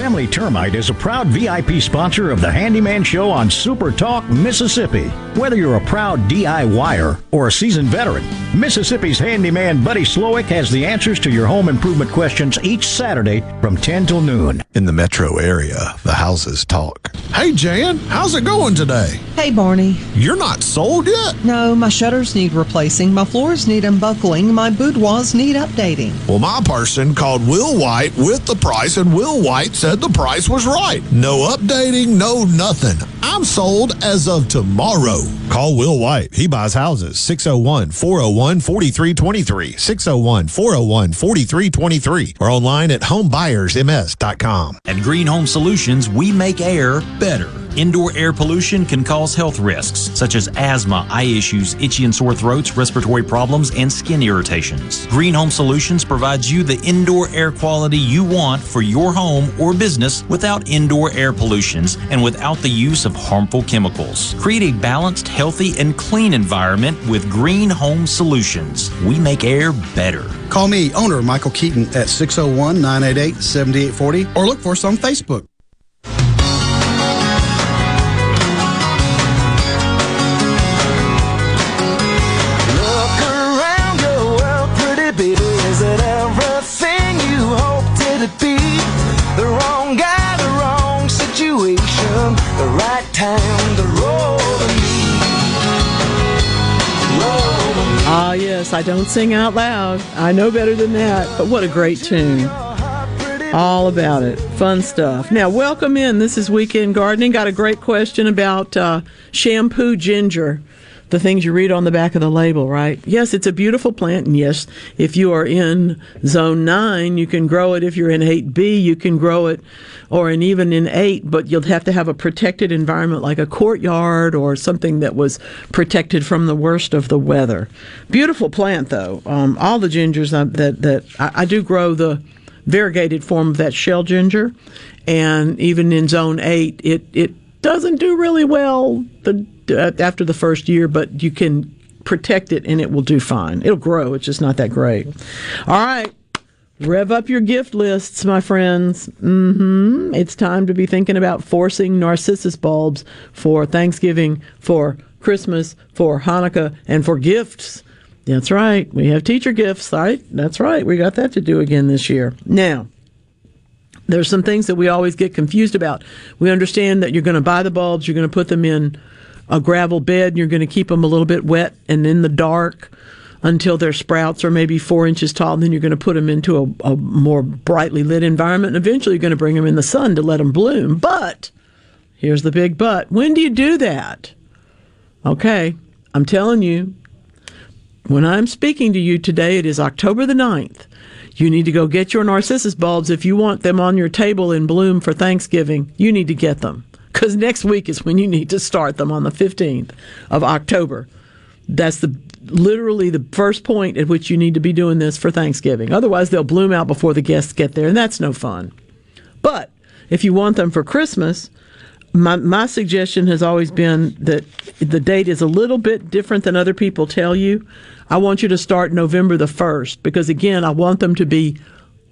Family Termite is a proud VIP sponsor of the Handyman Show on Super Talk, Mississippi. Whether you're a proud DIYer or a seasoned veteran, Mississippi's handyman Buddy Slowick has the answers to your home improvement questions each Saturday from 10 till noon. In the metro area, the houses talk. Hey, Jan, how's it going today? Hey, Barney. You're not sold yet? No, my shutters need replacing, my floors need unbuckling, my boudoirs need updating. Well, my person called Will White with the price, and Will White said the price was right. No updating, no nothing. I'm sold as of tomorrow. Call Will White. He buys houses. 601 401 4323. 601 401 4323. Or online at homebuyersms.com. At Green Home Solutions, we make air better. Indoor air pollution can cause health risks such as asthma, eye issues, itchy and sore throats, respiratory problems, and skin irritations. Green Home Solutions provides you the indoor air quality you want for your home or business without indoor air pollutions and without the use of harmful chemicals. Create a balanced, healthy, and clean environment with Green Home Solutions. We make air better. Call me, owner Michael Keaton, at 601 988 7840 or look for us on Facebook. Ah, yes, I don't sing out loud. I know better than that, but what a great tune. All about it. Fun stuff. Now, welcome in. This is Weekend Gardening. Got a great question about uh, shampoo ginger. The things you read on the back of the label, right? Yes, it's a beautiful plant. And yes, if you are in zone nine, you can grow it. If you're in 8B, you can grow it, or in even in 8, but you'll have to have a protected environment like a courtyard or something that was protected from the worst of the weather. Beautiful plant, though. Um, all the gingers that, that, that I, I do grow the variegated form of that shell ginger, and even in zone 8, it, it doesn't do really well the, uh, after the first year, but you can protect it and it will do fine. It'll grow, it's just not that great. All right. Rev up your gift lists, my friends. Mm-hmm. It's time to be thinking about forcing narcissus bulbs for Thanksgiving, for Christmas, for Hanukkah, and for gifts. That's right. We have teacher gifts, right? That's right. We got that to do again this year. Now, there's some things that we always get confused about. We understand that you're going to buy the bulbs, you're going to put them in a gravel bed, and you're going to keep them a little bit wet and in the dark until their sprouts are maybe four inches tall. Then you're going to put them into a, a more brightly lit environment. And eventually you're going to bring them in the sun to let them bloom. But here's the big but. When do you do that? Okay, I'm telling you, when I'm speaking to you today, it is October the 9th. You need to go get your narcissus bulbs if you want them on your table in bloom for Thanksgiving. You need to get them because next week is when you need to start them on the 15th of October. That's the literally the first point at which you need to be doing this for Thanksgiving. Otherwise, they'll bloom out before the guests get there, and that's no fun. But if you want them for Christmas, my my suggestion has always been that the date is a little bit different than other people tell you. I want you to start November the 1st because again, I want them to be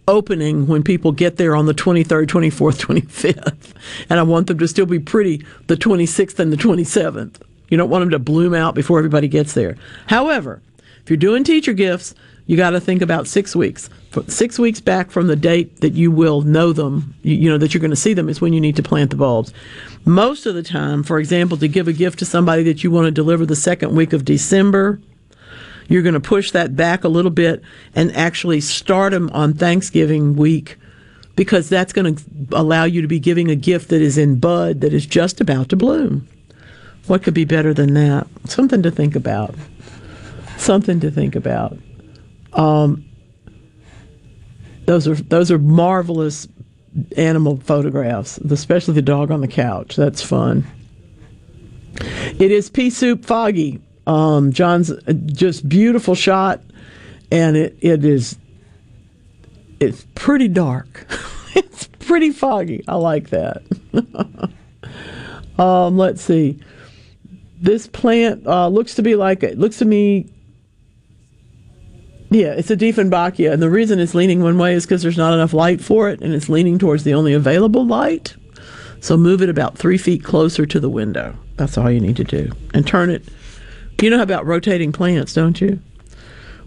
opening when people get there on the 23rd, 24th, 25th. And I want them to still be pretty the 26th and the 27th. You don't want them to bloom out before everybody gets there. However, if you're doing teacher gifts, You got to think about six weeks. Six weeks back from the date that you will know them, you, know, that you're going to see them is when you need to plant the bulbs. Most of the time, for example, to give a gift to somebody that you want to deliver the second week of December, you're going to push that back a little bit and actually start them on Thanksgiving week because that's going to allow you to be giving a gift that is in bud that is just about to bloom. What could be better than that? Something to think about. Something to think about. Um, those are those are marvelous animal photographs, especially the dog on the couch. That's fun. It is pea soup foggy. Um, John's uh, just beautiful shot, and it, it is it's pretty dark. [laughs] it's pretty foggy. I like that. [laughs] um, let's see. This plant uh, looks to be like it looks to me yeah, it's a Dieffenbachia, and the reason it's leaning one way is because there's not enough light for it, and it's leaning towards the only available light. So move it about three feet closer to the window. That's all you need to do, and turn it. You know about rotating plants, don't you?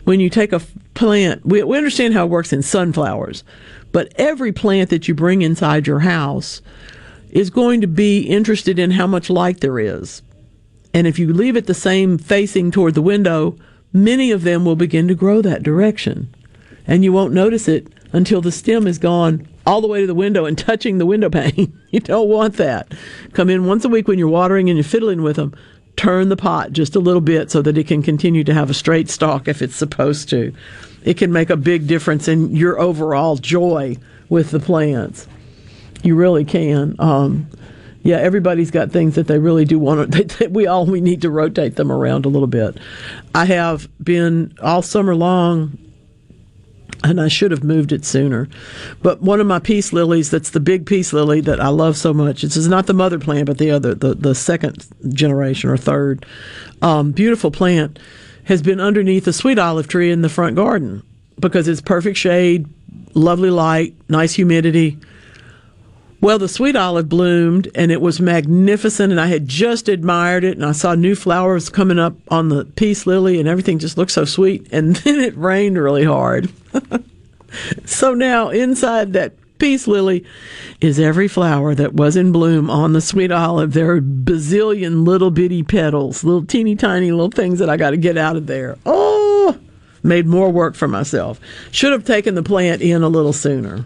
When you take a plant, we, we understand how it works in sunflowers, but every plant that you bring inside your house is going to be interested in how much light there is. And if you leave it the same facing toward the window, many of them will begin to grow that direction. And you won't notice it until the stem is gone all the way to the window and [laughs] touching the window pane. you don't want that. Come in once a week when you're watering and you're fiddling with them. Turn the pot just a little bit so that it can continue to have a straight stalk if it's supposed to. It can make a big difference in your overall joy with the plants. You really can. Um, yeah, everybody's got things that they really do want to. They, we all we need to rotate them around a little bit. I have been all summer long, and I should have moved it sooner. But one of my peace lilies, that's the big peace lily that I love so much. Is not the mother plant, but the other, the the second generation or third, um, beautiful plant, has been underneath a sweet olive tree in the front garden because it's perfect shade, lovely light, nice humidity well, the sweet olive bloomed and it was magnificent, and I had just admired it, and I saw new flowers coming up on the peace lily, and everything just looked so sweet. And [laughs] then it rained really hard. [laughs] so now inside that peace lily is every flower that was in bloom on the sweet olive. There are bazillion little bitty petals, little teeny tiny little things that I got to get out of there. Oh, made more work for myself. Should have taken the plant in a little sooner.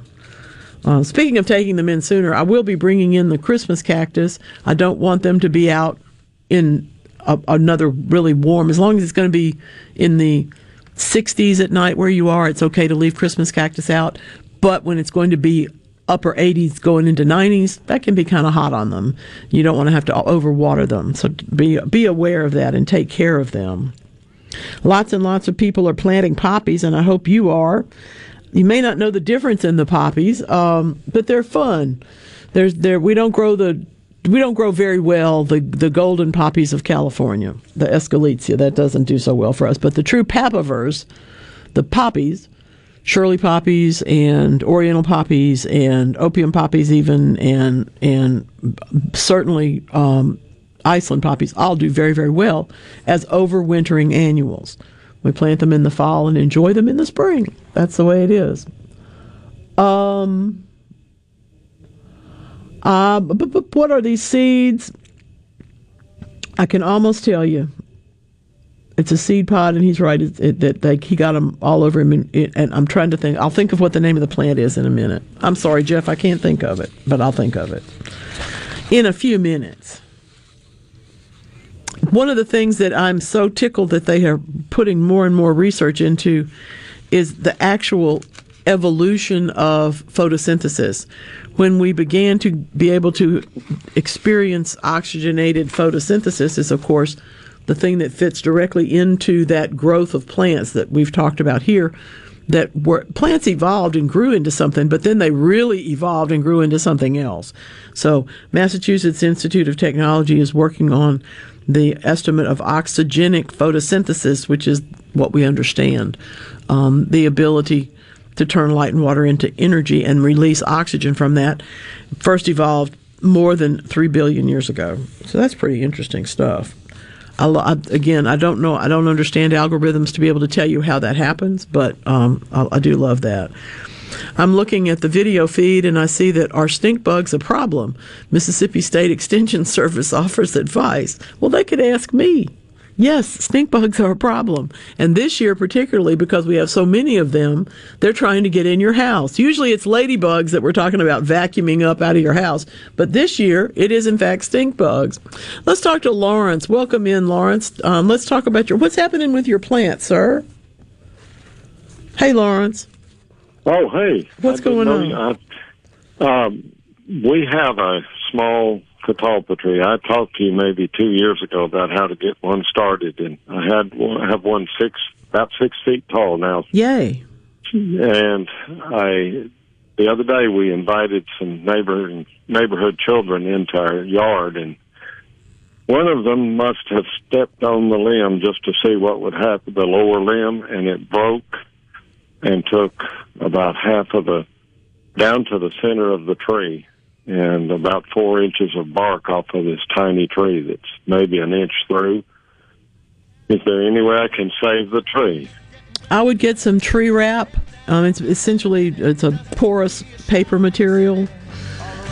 Uh, speaking of taking them in sooner, I will be bringing in the Christmas cactus. I don't want them to be out in a, another really warm. As long as it's going to be in the 60s at night where you are, it's okay to leave Christmas cactus out. But when it's going to be upper 80s going into 90s, that can be kind of hot on them. You don't want to have to overwater them. So be be aware of that and take care of them. Lots and lots of people are planting poppies, and I hope you are. You may not know the difference in the poppies, um, but they're fun. There's there we don't grow the we don't grow very well the the golden poppies of California, the Eschscholzia. That doesn't do so well for us. But the true papavers, the poppies, Shirley poppies and Oriental poppies and opium poppies, even and and certainly um, Iceland poppies, all do very very well as overwintering annuals. We plant them in the fall and enjoy them in the spring. That's the way it is. Um, uh, but, but what are these seeds? I can almost tell you. It's a seed pod, and he's right it, it, that they, he got them all over him. And, and I'm trying to think. I'll think of what the name of the plant is in a minute. I'm sorry, Jeff, I can't think of it, but I'll think of it in a few minutes one of the things that I'm so tickled that they are putting more and more research into is the actual evolution of photosynthesis. When we began to be able to experience oxygenated photosynthesis, is of course the thing that fits directly into that growth of plants that we've talked about here. That were plants evolved and grew into something, but then they really evolved and grew into something else. So, Massachusetts Institute of Technology is working on the estimate of oxygenic photosynthesis, which is what we understand, um, the ability to turn light and water into energy and release oxygen from that, first evolved more than 3 billion years ago. So that's pretty interesting stuff. I, I, again, I don't know. I don't understand algorithms to be able to tell you how that happens, but um, I, I do love that. I'm looking at the video feed and I see that our stink bugs a problem? Mississippi State Extension [laughs] Service offers advice. Well, they could ask me. Yes, stink bugs are a problem. And this year, particularly because we have so many of them, they're trying to get in your house. Usually it's ladybugs that we're talking about vacuuming up out of your house. But this year, it is in fact stink bugs. Let's talk to Lawrence. Welcome in, Lawrence. Um, let's talk about your, what's happening with your plant, sir? Hey, Lawrence. Oh, hey. What's going on? you- I- um, we have a small catalpa tree. I talked to you maybe two years ago about how to get one started, and I had one, I have one six about six feet tall now. Yay. And I, the other day, we invited some neighbor neighborhood children into our yard, and one of them must have stepped on the limb just to see what would happen, the lower limb, and it broke and took about half of the down to the center of the tree and about four inches of bark off of this tiny tree that's maybe an inch through. Is there any way I can save the tree? I would get some tree wrap. Um, it's essentially it's a porous paper material,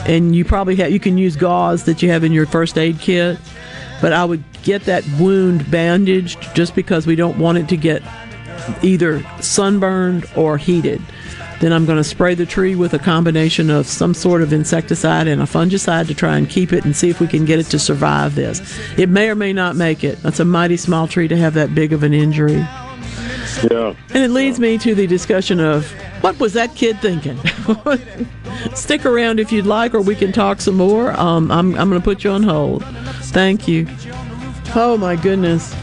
and you probably have you can use gauze that you have in your first aid kit. But I would get that wound bandaged just because we don't want it to get either sunburned or heated. Then I'm going to spray the tree with a combination of some sort of insecticide and a fungicide to try and keep it and see if we can get it to survive this. It may or may not make it. That's a mighty small tree to have that big of an injury. Yeah. And it leads me to the discussion of what was that kid thinking? [laughs] Stick around if you'd like, or we can talk some more. Um, I'm, I'm going to put you on hold. Thank you. Oh, my goodness.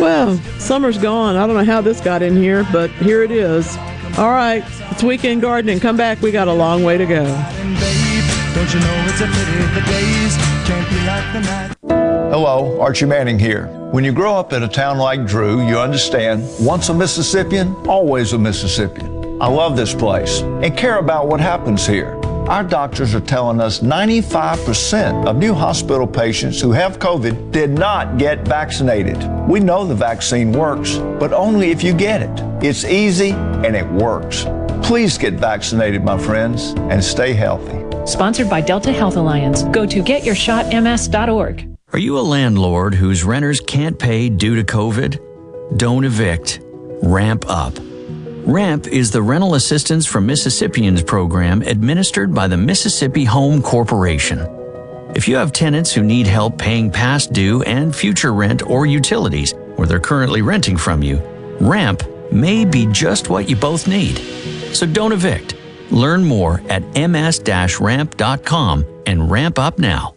Well, summer's gone. I don't know how this got in here, but here it is. All right, it's weekend gardening. Come back. We got a long way to go. Hello, Archie Manning here. When you grow up in a town like Drew, you understand once a Mississippian, always a Mississippian. I love this place and care about what happens here. Our doctors are telling us 95% of new hospital patients who have COVID did not get vaccinated. We know the vaccine works, but only if you get it. It's easy and it works. Please get vaccinated, my friends, and stay healthy. Sponsored by Delta Health Alliance. Go to getyourshotms.org. Are you a landlord whose renters can't pay due to COVID? Don't evict. Ramp up. RAMP is the rental assistance for Mississippians program administered by the Mississippi Home Corporation. If you have tenants who need help paying past due and future rent or utilities, or they're currently renting from you, RAMP may be just what you both need. So don't evict. Learn more at ms-ramp.com and ramp up now.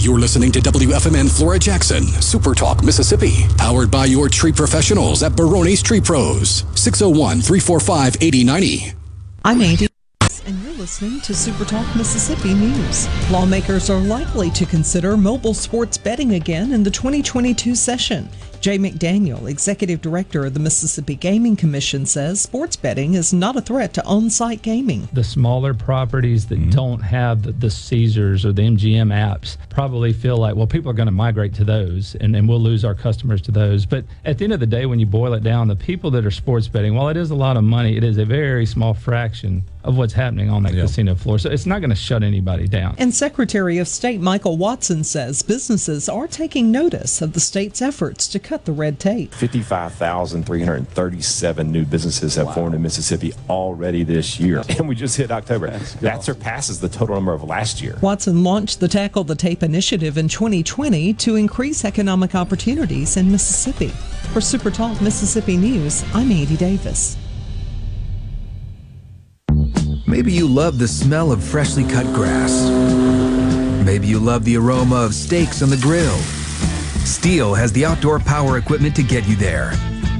You're listening to WFMN Flora Jackson, Super Talk, Mississippi, powered by your tree professionals at Barone's Tree Pros, 601 345 8090. I'm Andy. And you're listening to Super Talk Mississippi News. Lawmakers are likely to consider mobile sports betting again in the 2022 session. Jay McDaniel, executive director of the Mississippi Gaming Commission, says sports betting is not a threat to on site gaming. The smaller properties that mm-hmm. don't have the, the Caesars or the MGM apps probably feel like, well, people are going to migrate to those and, and we'll lose our customers to those. But at the end of the day, when you boil it down, the people that are sports betting, while it is a lot of money, it is a very small fraction of what's happening on that casino floor. So it's not going to shut anybody down. And Secretary of State Michael Watson says businesses are taking notice of the state's efforts to cut the red tape. 55,337 new businesses have formed in Mississippi already this year. [laughs] And we just hit October. That surpasses the total number of last year. Watson launched the Tackle the Tape initiative in 2020 to increase economic opportunities in Mississippi. For Super Talk Mississippi News, I'm Andy Davis. Maybe you love the smell of freshly cut grass. Maybe you love the aroma of steaks on the grill. Stihl has the outdoor power equipment to get you there.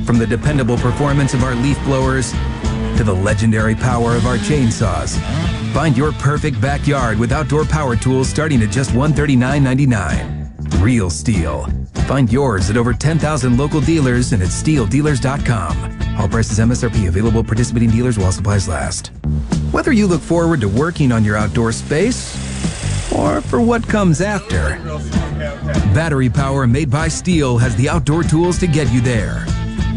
From the dependable performance of our leaf blowers to the legendary power of our chainsaws. Find your perfect backyard with outdoor power tools starting at just $139.99. Real Stihl. Find yours at over 10,000 local dealers and at stihldealers.com. All prices MSRP available participating dealers while supplies last. Whether you look forward to working on your outdoor space or for what comes after, battery power made by Stihl has the outdoor tools to get you there.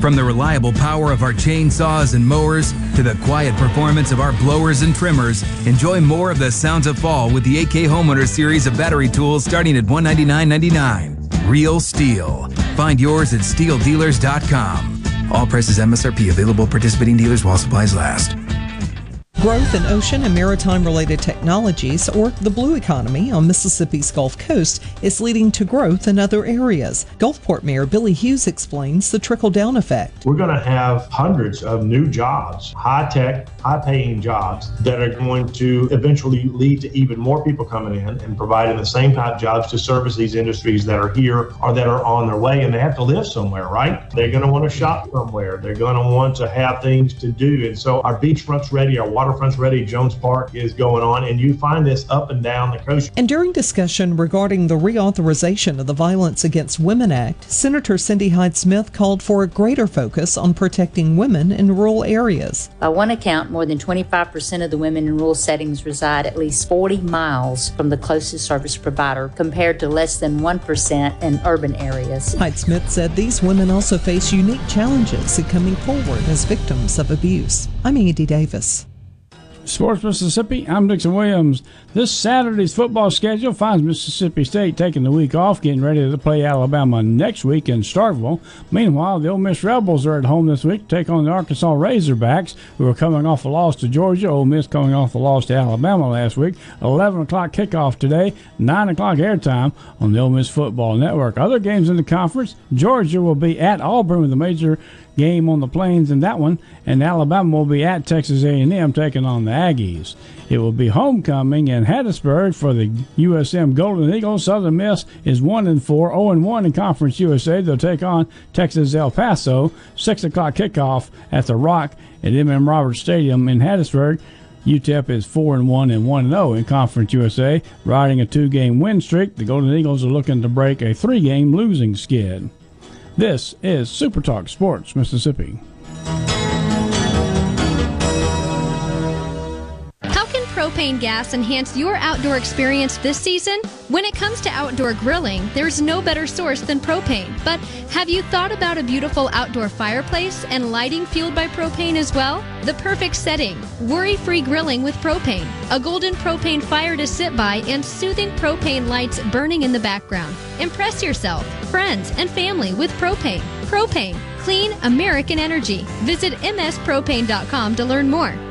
From the reliable power of our chainsaws and mowers to the quiet performance of our blowers and trimmers, enjoy more of the sounds of fall with the AK Homeowner series of battery tools starting at $199.99. Real Stihl. Find yours at stihldealers.com. All prices MSRP available at participating dealers while supplies last. Growth in ocean and maritime related technologies, or the blue economy on Mississippi's Gulf Coast, is leading to growth in other areas. Gulfport Mayor Billy Hughes explains the trickle down effect. We're going to have hundreds of new jobs, high tech, high paying jobs that are going to eventually lead to even more people coming in and providing the same type of jobs to service these industries that are here or that are on their way and they have to live somewhere, right? They're going to want to shop somewhere. They're going to want to have things to do. And so our beachfront's ready, our waterfront's ready, Jones Park is going on, and you find this up and down the coast. And during discussion regarding the reauthorization of the Violence Against Women Act, Senator Cindy Hyde Smith called for a greater focus on protecting women in rural areas. By one account, more than 25% of the women in rural settings reside at least 40 miles from the closest service provider, compared to less than 1% in urban areas. Hyde Smith said these women also face unique challenges in coming forward as victims of abuse. I'm Andy Davis. Sports Mississippi, I'm Dixon Williams. This Saturday's football schedule finds Mississippi State taking the week off, getting ready to play Alabama next week in Starkville. Meanwhile, the Ole Miss Rebels are at home this week to take on the Arkansas Razorbacks, who are coming off a loss to Georgia. Ole Miss coming off a loss to Alabama last week. 11 o'clock kickoff today, 9 o'clock airtime on the Ole Miss Football Network. Other games in the conference, Georgia will be at Auburn with a major game on the plains in that one, and Alabama will be at Texas A&M taking on the Aggies. It will be homecoming in Hattiesburg for the USM Golden Eagles. Southern Miss is one and four, 0 and one in Conference USA. They'll take on Texas El Paso. Six o'clock kickoff at the Rock at MM Roberts Stadium in Hattiesburg. UTEP is four and one and one and zero in Conference USA, riding a two-game win streak. The Golden Eagles are looking to break a three-game losing skid. This is Super Talk Sports Mississippi. Propane gas enhance your outdoor experience this season? When it comes to outdoor grilling, there's no better source than propane. But have you thought about a beautiful outdoor fireplace and lighting fueled by propane as well? The perfect setting worry free grilling with propane, a golden propane fire to sit by, and soothing propane lights burning in the background. Impress yourself, friends, and family with propane. Propane, clean American energy. Visit mspropane.com to learn more.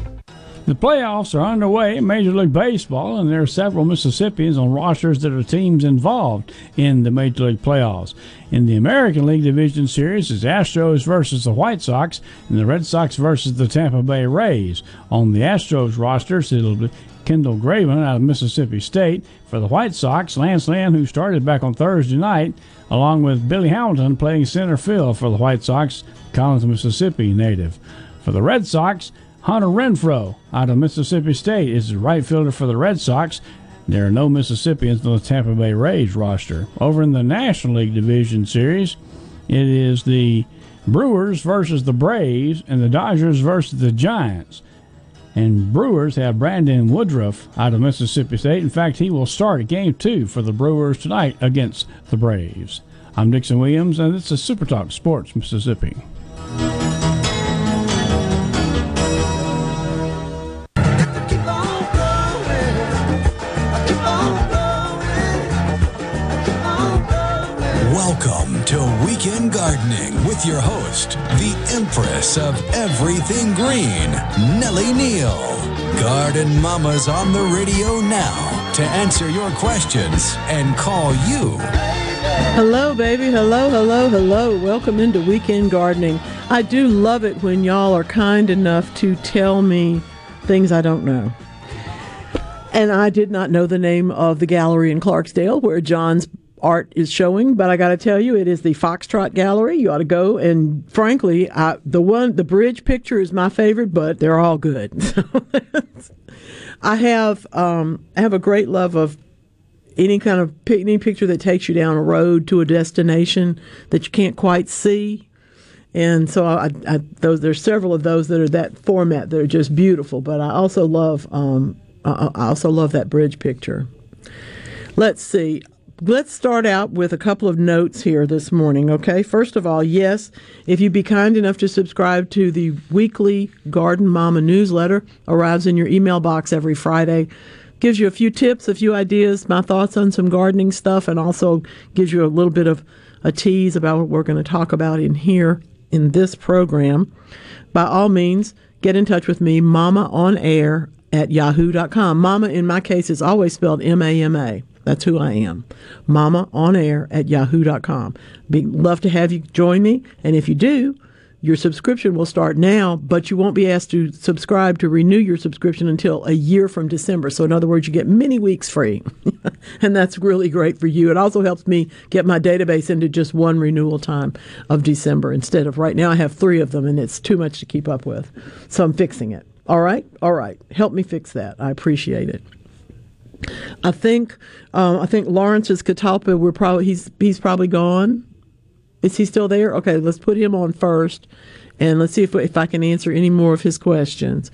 The playoffs are underway in Major League Baseball, and there are several Mississippians on rosters that are teams involved in the Major League playoffs. In the American League Division Series, it's Astros versus the White Sox, and the Red Sox versus the Tampa Bay Rays. On the Astros rosters, it'll be Kendall Graveman out of Mississippi State. For the White Sox, Lance Lynn, who started back on Thursday night, along with Billy Hamilton playing center field for the White Sox, Collins, Mississippi native. For the Red Sox, Hunter Renfroe out of Mississippi State is the right fielder for the Red Sox. There are no Mississippians on the Tampa Bay Rays roster. Over in the National League Division Series, it is the Brewers versus the Braves and the Dodgers versus the Giants. And Brewers have Brandon Woodruff out of Mississippi State. In fact, he will start game two for the Brewers tonight against the Braves. I'm Dixon Williams, and this is Super Talk Sports Mississippi. Gardening with your host, the Empress of Everything Green, Nellie Neal. Garden Mama's on the radio now to answer your questions and call you. Hello, baby. Hello, hello, hello. Welcome into Weekend Gardening. I do love it when y'all are kind enough to tell me things I don't know. And I did not know the name of the gallery in Clarksdale where John's art is showing, but I got to tell you, it is the Foxtrot Gallery. You ought to go. And frankly, I, the one, the bridge picture is my favorite, but they're all good. [laughs] I have, um, I have a great love of any kind of any picture that takes you down a road to a destination that you can't quite see. And so I, I those there's several of those that are that format that are just beautiful. But I also love um, I I also love that bridge picture. Let's see. Let's start out with a couple of notes here this morning, okay? First of all, yes, if you'd be kind enough to subscribe to the weekly Garden Mama newsletter, arrives in your email box every Friday. Gives you a few tips, a few ideas, my thoughts on some gardening stuff, and also gives you a little bit of a tease about what we're going to talk about in here in this program. By all means, get in touch with me, mama on air at yahoo.com. Mama, in my case, is always spelled M A M A. That's who I am. Mama on air at yahoo.com. Be, love to have you join me. And if you do, your subscription will start now, but you won't be asked to subscribe to renew your subscription until a year from December. So, in other words, you get many weeks free. [laughs] and that's really great for you. It also helps me get my database into just one renewal time of December instead of right now I have three of them and it's too much to keep up with. So, I'm fixing it. All right? All right. Help me fix that. I appreciate it. I think um, I think Lawrence's Catalpa. We're probably he's he's probably gone. Is he still there? Okay, let's put him on first, and let's see if if I can answer any more of his questions.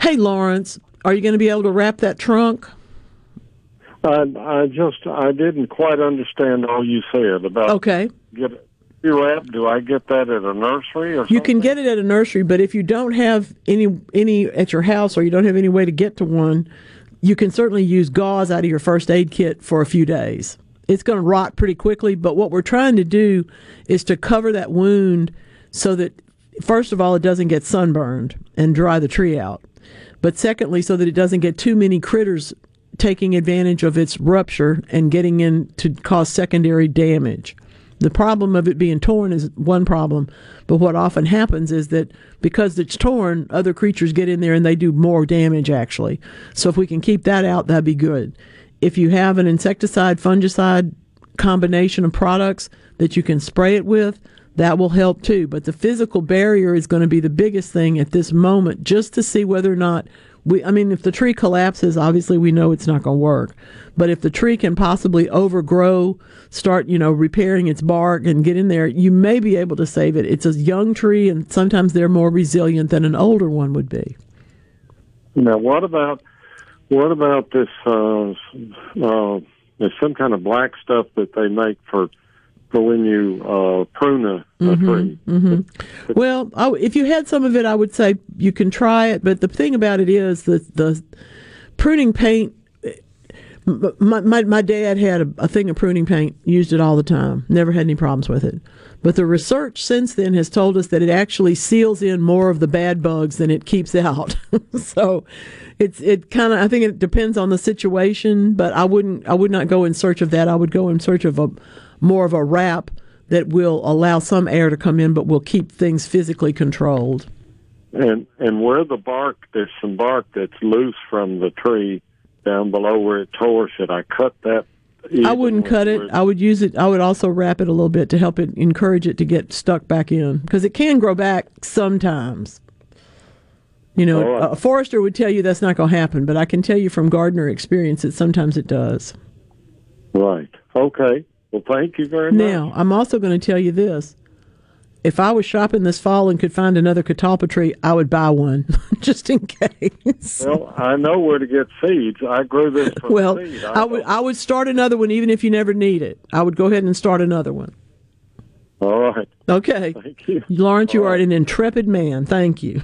Hey, Lawrence, are you going to be able to wrap that trunk? I, I just I didn't quite understand all you said about Okay. get wrap. Do I get that at a nursery or You can get it at a nursery, but if you don't have any any at your house or you don't have any way to get to one, you can certainly use gauze out of your first aid kit for a few days. It's going to rot pretty quickly, but what we're trying to do is to cover that wound so that first of all it doesn't get sunburned and dry the tree out. But secondly so that it doesn't get too many critters taking advantage of its rupture and getting in to cause secondary damage. The problem of it being torn is one problem, but what often happens is that because it's torn, other creatures get in there and they do more damage actually. So if we can keep that out, that'd be good. If you have an insecticide, fungicide combination of products that you can spray it with, that will help too. But the physical barrier is going to be the biggest thing at this moment, just to see whether or not we, I mean, if the tree collapses, obviously we know it's not going to work. But if the tree can possibly overgrow, start, you know, repairing its bark and get in there, you may be able to save it. It's a young tree, and sometimes they're more resilient than an older one would be. Now, what about what about this? Uh, uh, there's some kind of black stuff that they make for for when you uh, prune a, a tree. hmm Well, I, if you had some of it, I would say you can try it. But the thing about it is that the pruning paint. My, my my dad had a, a thing of pruning paint, used it all the time, never had any problems with it. But the research since then has told us that it actually seals in more of the bad bugs than it keeps out. [laughs] so it's it kind of I think it depends on the situation, but I wouldn't I would not go in search of that. I would go in search of a more of a wrap that will allow some air to come in, but will keep things physically controlled. And and where the bark, there's some bark that's loose from the tree down below where it tore. Should I cut that? I wouldn't cut it. I would use it. I would also wrap it a little bit to help it encourage it to get stuck back in because it can grow back sometimes. You know, oh, right. a forester would tell you that's not going to happen, but I can tell you from gardener experience that sometimes it does. Right. Okay. Well, thank you very much. Now, I'm also going to tell you this. If I was shopping this fall and could find another catalpa tree, I would buy one [laughs] just in case. Well, I know where to get seeds. I grew this from Well, seed. I would I would start another one even if you never need it. I would go ahead and start another one. All right. Okay. Thank you. Lawrence, you are an intrepid man. Thank you.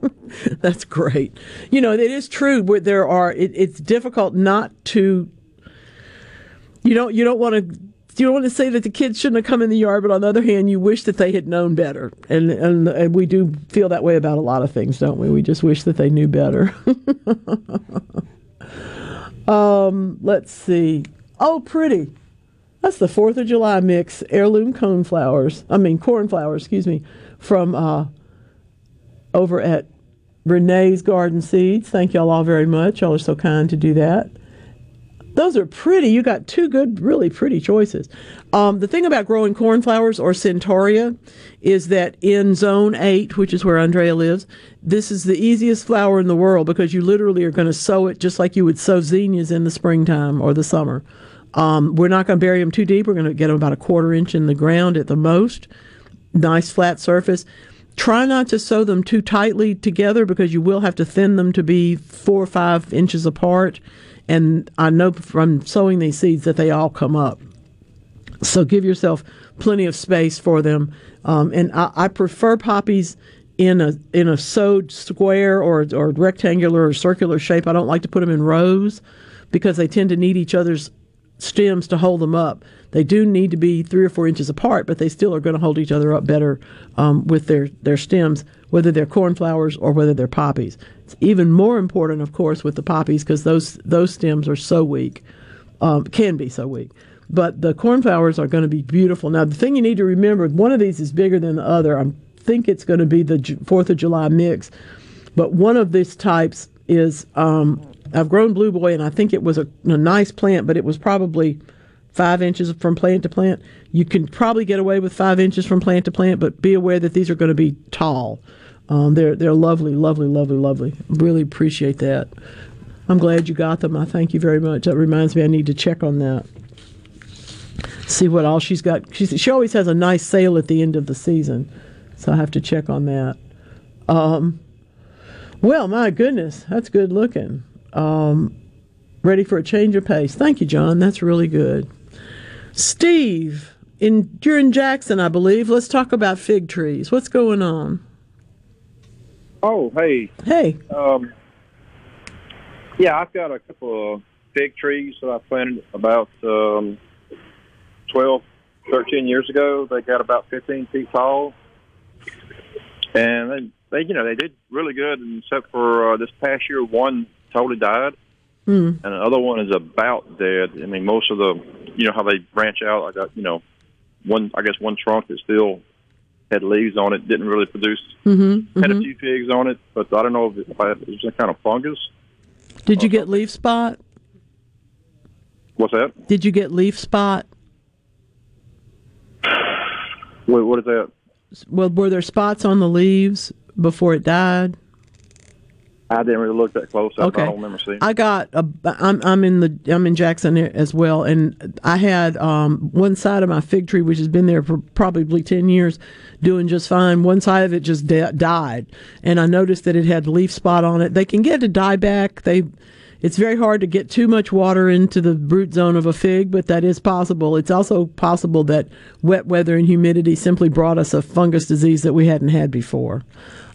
[laughs] That's great. You know, it is true. Where there are, it, it's difficult not to. You don't. You don't want to. You don't want to say that the kids shouldn't have come in the yard, but on the other hand, you wish that they had known better, and and, and we do feel that way about a lot of things, don't we? We just wish that they knew better. [laughs] um, let's see. Oh, pretty. That's the Fourth of July mix, heirloom cone flowers. I mean cornflowers, excuse me, from uh, over at Renee's Garden Seeds. Thank y'all all very much. Y'all are so kind to do that. Those are pretty. You got two good, really pretty choices. Um, the thing about growing cornflowers or centaurea is that in zone eight, which is where Andrea lives, this is the easiest flower in the world because you literally are going to sow it just like you would sow zinnias in the springtime or the summer. Um, we're not going to bury them too deep. We're going to get them about a quarter inch in the ground at the most. Nice flat surface. Try not to sow them too tightly together because you will have to thin them to be four or five inches apart. And I know from sowing these seeds that they all come up. So give yourself plenty of space for them. Um, and I, I prefer poppies in a in a sewed square or or rectangular or circular shape. I don't like to put them in rows because they tend to need each other's stems to hold them up. They do need to be three or four inches apart, but they still are going to hold each other up better um, with their, their stems, whether they're cornflowers or whether they're poppies. It's even more important, of course, with the poppies because those those stems are so weak, um, can be so weak. But the cornflowers are going to be beautiful. Now, the thing you need to remember, one of these is bigger than the other. I think it's going to be the Fourth of July mix, but one of these types is um, I've grown Blue Boy, and I think it was a, a nice plant, but it was probably five inches from plant to plant. You can probably get away with five inches from plant to plant, but be aware that these are going to be tall. Um, they're they're lovely, lovely, lovely, lovely. Really appreciate that. I'm glad you got them. I thank you very much. That reminds me, I need to check on that. See what all she's got. She she always has a nice sale at the end of the season, so I have to check on that. Um, well, my goodness, that's good looking. Um, ready for a change of pace. Thank you, John. That's really good. Steve, in you're in Jackson, I believe. Let's talk about fig trees. What's going on? Oh, hey. Hey. Um, yeah, I've got a couple of fig trees that I planted about um, 12, 13 years ago. They got about 15 feet tall. And they, they you know, they did really good, except for uh, this past year, one totally died. Mm. and another one is about dead. I mean, most of the, you know, how they branch out. I got, you know, one. I guess one trunk that still had leaves on it, didn't really produce. Mm-hmm, Had a few figs on it, but I don't know if, it, if I, it was some kind of fungus. Did you get leaf spot? What's that? Did you get leaf spot? What, what is that? Well, were there spots on the leaves before it died? I didn't really look that close. Okay. I don't remember seeing. I got a, I'm I'm in the I'm in Jackson as well, and I had um, one side of my fig tree, which has been there for probably ten years, doing just fine. One side of it just di- died, and I noticed that it had leaf spot on it. They can get a dieback. They it's very hard to get too much water into the root zone of a fig, but that is possible. It's also possible that wet weather and humidity simply brought us a fungus disease that we hadn't had before.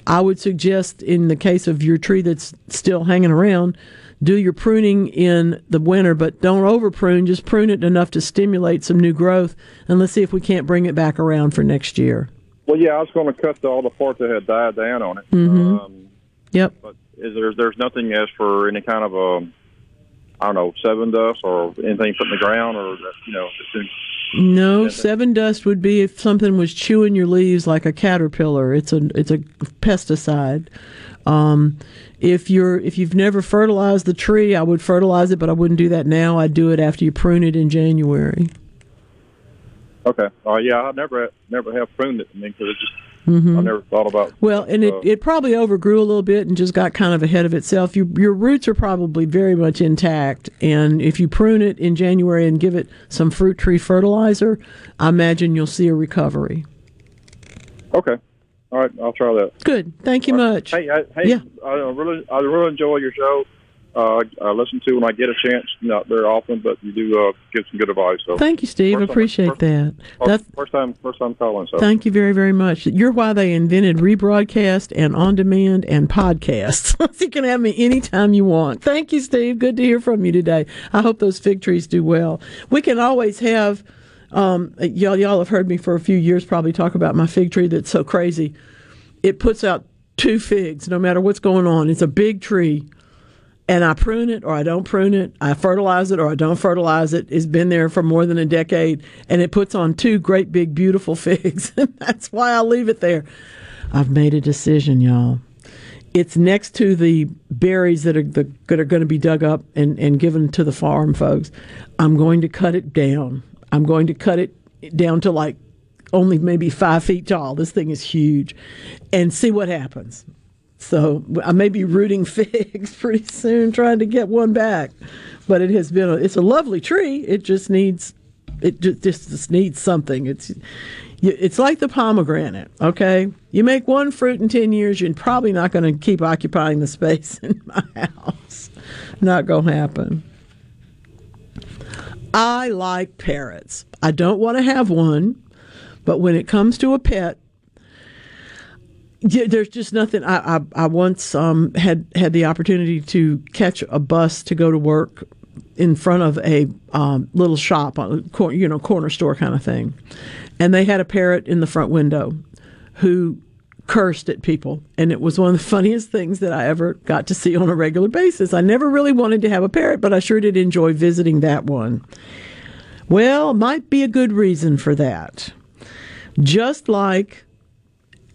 I would suggest, in the case of your tree that's still hanging around, do your pruning in the winter, but don't over prune. Just prune it enough to stimulate some new growth, and let's see if we can't bring it back around for next year. Well, yeah, I was going to cut the, all the parts that had died down on it. Mm-hmm. Um, Yep. but is there there's nothing as for any kind of a I don't know Sevin dust or anything put in the ground or you know No, Sevin dust would be if something was chewing your leaves like a caterpillar. It's a it's a pesticide. Um, if you're if you've never fertilized the tree, I would fertilize it, but I wouldn't do that now. I'd do it after you prune it in January. Okay. Uh, yeah, I never never have pruned it. I mean, because it just Mhm. I never thought about. Well, and it, uh, it probably overgrew a little bit and just got kind of ahead of itself. You, your roots are probably very much intact, and if you prune it in January and give it some fruit tree fertilizer, I imagine you'll see a recovery. Okay. All right, I'll try that. Good. Thank you much. Hey, I, hey, Yeah. I really, I really enjoy your show. Uh, I listen to when I get a chance, not very often, but you do uh, give some good advice. So Thank you, Steve. First time- Appreciate first- that. First, That's, first time, first time calling. So Thank you very, very much. You're why they invented rebroadcast and on demand and podcasts. [laughs] you can have me anytime you want. Thank you, Steve. Good to hear from you today. I hope those fig trees do well. We can always have, um, y'all, y'all have heard me for a few years probably talk about my fig tree that's so crazy. It puts out two figs no matter what's going on. It's a big tree and I prune it or I don't prune it, I fertilize it or I don't fertilize it. It's been there for more than a decade and it puts on two great big beautiful [laughs] figs. [laughs] That's why I leave it there. I've made a decision, y'all. It's next to the berries that are the, that are going to be dug up and, and given to the farm folks. I'm going to cut it down. I'm going to cut it down to like only maybe five feet tall. This thing is huge, and see what happens. So I may be rooting [laughs] figs pretty soon, trying to get one back. But it has been a, it's a lovely tree. It just needs it just, just needs something. It's it's like the pomegranate. Okay, you make one fruit in ten years, you're probably not going to keep occupying the space [laughs] in my house. Not going to happen. I like parrots. I don't want to have one, but when it comes to a pet, yeah, there's just nothing. I I, I once um, had had the opportunity to catch a bus to go to work in front of a um, little shop, cor- you know, corner store kind of thing, and they had a parrot in the front window, who cursed at people, and it was one of the [laughs] funniest things that I ever got to see on a regular basis. I never really wanted to have a parrot, but I sure did enjoy visiting that one. Well, might be a good reason for that. Just like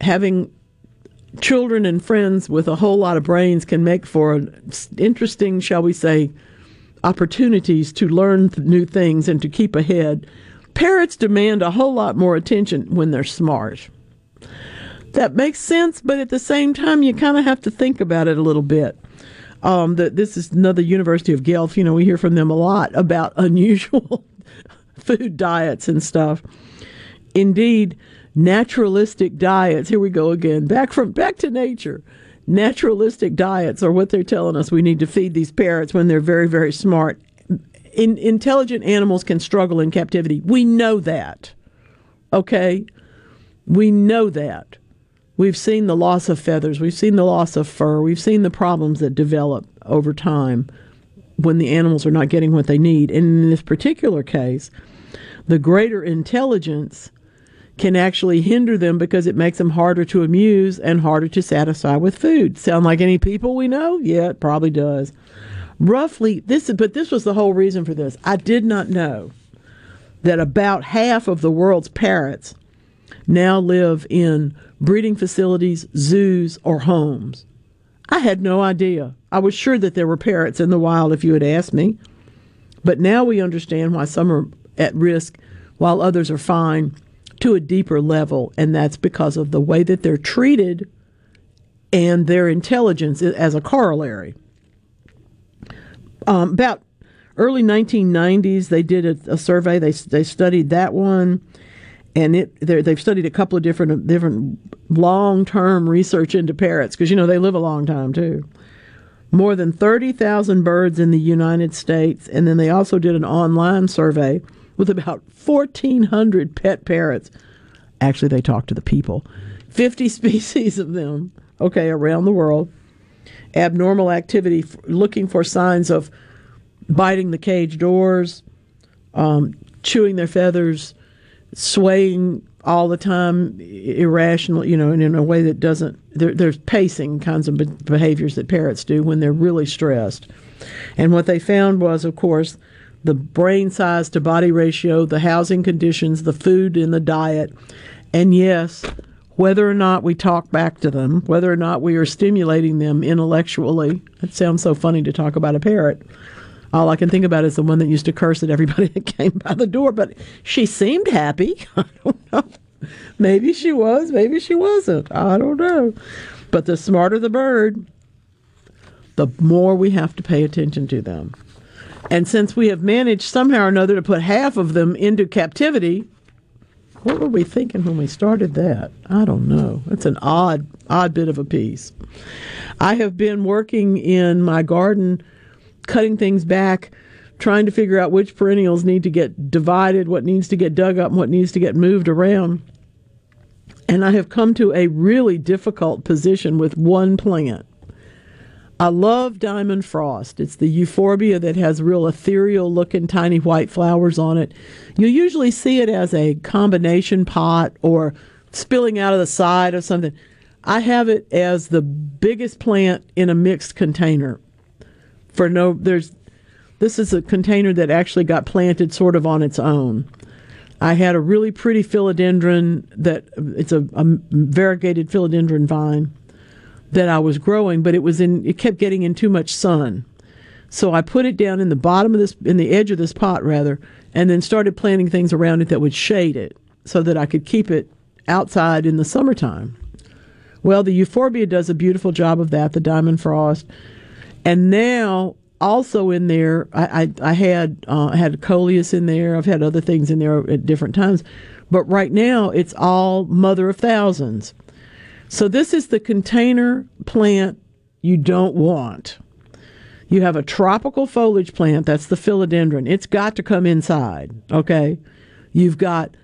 having children and friends with a whole lot of brains can make for interesting, shall we say, opportunities to learn new things and to keep ahead. Parrots demand a whole lot more attention when they're smart. That makes sense, but at the same time, you kind of have to think about it a little bit. Um, this is another University of Guelph. You know, we hear from them a lot about [laughs] unusual food diets and stuff. Indeed, naturalistic diets. Here we go again. Back from back to nature. Naturalistic diets are what they're telling us we need to feed these parrots when they're very very smart. In, intelligent animals can struggle in captivity. We know that. Okay? We know that. We've seen the loss of feathers, we've seen the loss of fur, we've seen the problems that develop over time when the animals are not getting what they need. And in this particular case, the greater intelligence can actually hinder them because it makes them harder to amuse and harder to satisfy with food. Sound like any people we know? Yeah, it probably does. Roughly, this but this was the whole reason for this. I did not know that about half of the world's parrots now live in breeding facilities, zoos, or homes. I had no idea. I was sure that there were parrots in the wild if you had asked me. But now we understand why some are at risk while others are fine to a deeper level, and that's because of the way that they're treated and their intelligence as a corollary. Um, about early 1990s, they did a, a survey. They they studied that one, and it they've studied a couple of different different long term research into parrots because you know they live a long time too. More than 30,000 birds in the United States, and then they also did an online survey with about 1,400 pet parrots. Actually, they talked to the people. 50 [laughs] species of them, okay, around the world. Abnormal activity, looking for signs of biting the cage doors, um, chewing their feathers, swaying all the time, irrational, you know, and in a way that doesn't, there, there's pacing kinds of behaviors that parrots do when they're really stressed. And what they found was, of course, the brain size to body ratio, the housing conditions, the food and the diet, and yes, whether or not we talk back to them, whether or not we are stimulating them intellectually. It sounds so funny to talk about a parrot. All I can think about is the one that used to curse at everybody [laughs] that came by the door, but she seemed happy. [laughs] I don't know. Maybe she was, maybe she wasn't. I don't know. But the smarter the bird, the more we have to pay attention to them. And since we have managed somehow or another to put half of them into captivity, what were we thinking when we started that? I don't know. It's an odd, odd bit of a piece. I have been working in my garden, cutting things back, trying to figure out which perennials need to get divided, what needs to get dug up, and what needs to get moved around. And I have come to a really difficult position with one plant. I love diamond frost. It's the euphorbia that has real ethereal looking tiny white flowers on it. You usually see it as a combination pot or spilling out of the side of something. I have it as the biggest plant in a mixed container. For no there's this is a container that actually got planted sort of on its own. I had a really pretty philodendron that it's a, a variegated philodendron vine that I was growing, but it was in it kept getting in too much sun. So I put it down in the bottom of this in the edge of this pot rather, and then started planting things around it that would shade it so that I could keep it outside in the summertime. Well, the euphorbia does a beautiful job of that, the diamond frost. And now also in there, I, I, I had uh, had coleus in there. I've had other things in there at different times, but right now it's all mother of thousands. So this is the container plant you don't want. You have a tropical foliage plant, that's the philodendron. It's got to come inside, okay? You've got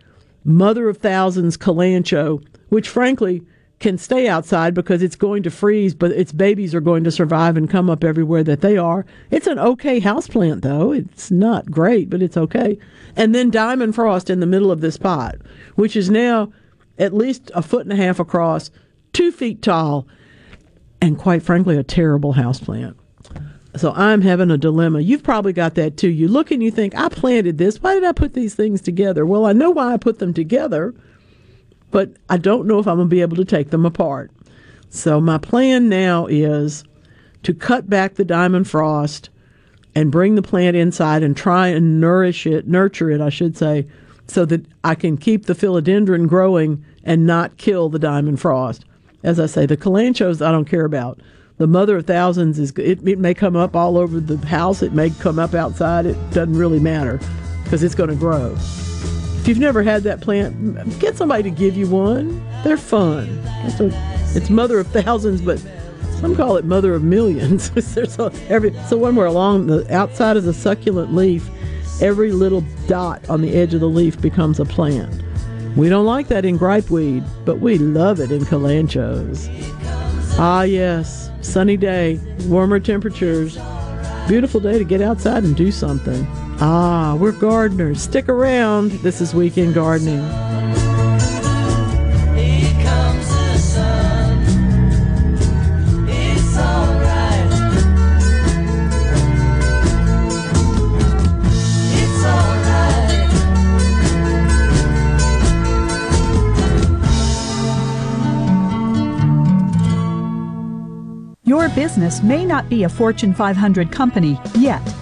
mother of thousands kalanchoe, which frankly can stay outside because it's going to freeze, but its babies are going to survive and come up everywhere that they are. It's an okay houseplant though. It's not great, but it's okay. And then diamond frost in the middle of this pot, which is now at least a foot and a half across two feet tall, and quite frankly, a terrible houseplant. So I'm having a dilemma. You've probably got that too. You look and you think, I planted this. Why did I put these things together? Well, I know why I put them together, but I don't know if I'm going to be able to take them apart. So my plan now is to cut back the diamond frost and bring the plant inside and try and nourish it, nurture it, I should say, so that I can keep the philodendron growing and not kill the diamond frost as I say, the kalanchoes I don't care about. The mother of thousands is it, it may come up all over the house. It may come up outside. It doesn't really matter because it's going to grow. If you've never had that plant, get somebody to give you one. They're fun. It's, a, it's mother of thousands, but some call it mother of millions. [laughs] There's a, every, so we're along the outside of the succulent leaf, every little dot on the edge of the leaf becomes a plant. We don't like that in gripeweed, but we love it in kalanchoes. Ah, yes, sunny day, warmer temperatures. Beautiful day to get outside and do something. Ah, we're gardeners. Stick around. This is Weekend Gardening. Your business may not be a Fortune 500 company yet.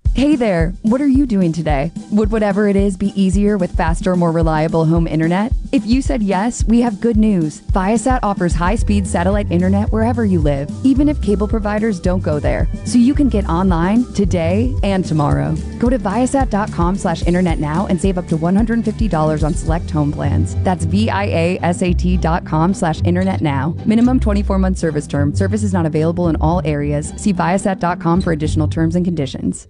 Hey there, what are you doing today? Would whatever it is be easier with faster, more reliable home internet? If you said yes, we have good news. Viasat offers high-speed satellite internet wherever you live, even if cable providers don't go there. So you can get online today and tomorrow. Go to viasat.com slash internet now and save up to $150 on select home plans. That's V-I-A-S-A-T dot com slash internet now. Minimum 24-month service term. Service is not available in all areas. See viasat.com for additional terms and conditions.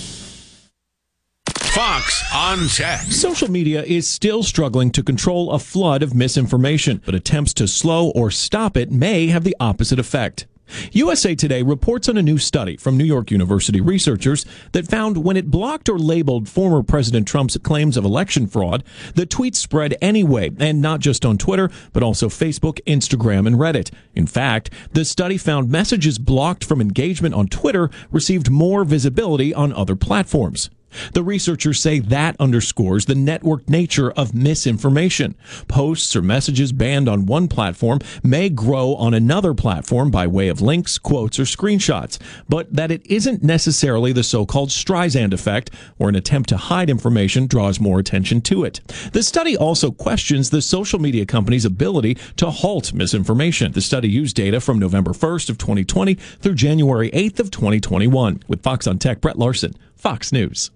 Fox on Tech. Social media is still struggling to control a flood of misinformation, but attempts to slow or stop it may have the opposite effect. USA Today reports on a new study from New York University researchers that found when it blocked or labeled former President Trump's claims of election fraud, the tweets spread anyway, and not just on Twitter, but also Facebook, Instagram, and Reddit. In fact, the study found messages blocked from engagement on Twitter received more visibility on other platforms. The researchers say that underscores the networked nature of misinformation. Posts or messages banned on one platform may grow on another platform by way of links, quotes, or screenshots, but that it isn't necessarily the so-called Streisand effect, where an attempt to hide information draws more attention to it. The study also questions the social media company's ability to halt misinformation. The study used data from November 1st of 2020 through January 8th of 2021. With Fox on Tech, Brett Larson, Fox News.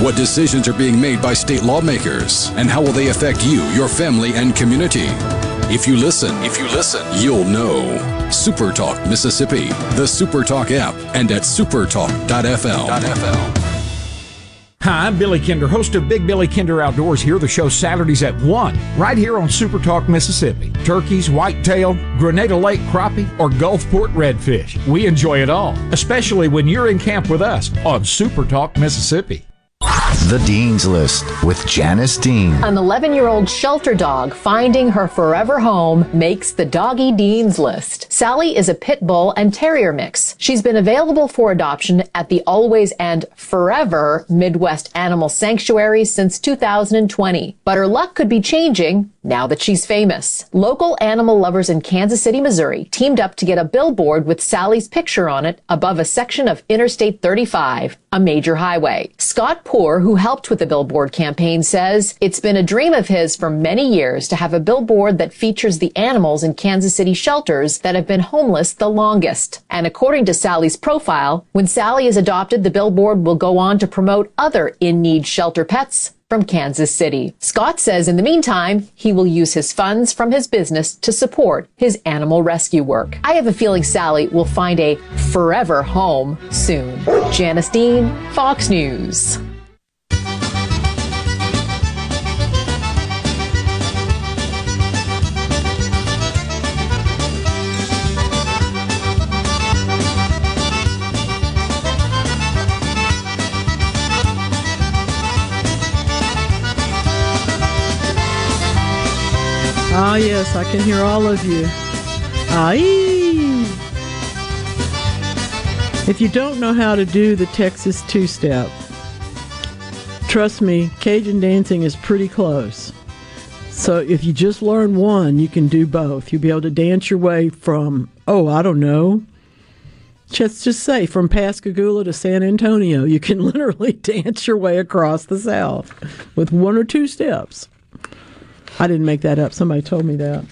What decisions are being made by state lawmakers, and how will they affect you, your family, and community? If you listen, if you listen, you'll know. Super Talk Mississippi, the Super Talk app, and at supertalk.fm. Hi, I'm Billy Kinder, host of Big Billy Kinder Outdoors here. The show Saturdays at 1, right here on Super Talk Mississippi. Turkeys, whitetail, Grenada Lake crappie, or Gulfport redfish. We enjoy it all, especially when you're in camp with us on Super Talk Mississippi. The Dean's List with Janice Dean. An 11 year old shelter dog finding her forever home makes the Doggy Dean's List. Sally is a pit bull and terrier mix. She's been available for adoption at the Always and Forever Midwest Animal Sanctuary since 2020. But her luck could be changing now that she's famous. Local animal lovers in Kansas City, Missouri teamed up to get a billboard with Sally's picture on it above a section of Interstate 35, a major highway. Scott Poor, who helped with the billboard campaign, says it's been a dream of his for many years to have a billboard that features the animals in Kansas City shelters that have been homeless the longest. And according to Sally's profile, when Sally is adopted, the billboard will go on to promote other in need shelter pets from Kansas City. Scott says in the meantime, he will use his funds from his business to support his animal rescue work. I have a feeling Sally will find a forever home soon. Janice Dean, Fox News. Ah, yes, I can hear all of you. Aye. If you don't know how to do the Texas two step, trust me, Cajun dancing is pretty close. So if you just learn one, you can do both. You'll be able to dance your way from, oh, I don't know, let's just say from Pascagoula to San Antonio. You can [laughs] literally dance your way across the South with one or two steps. I didn't make that up. Somebody told me that.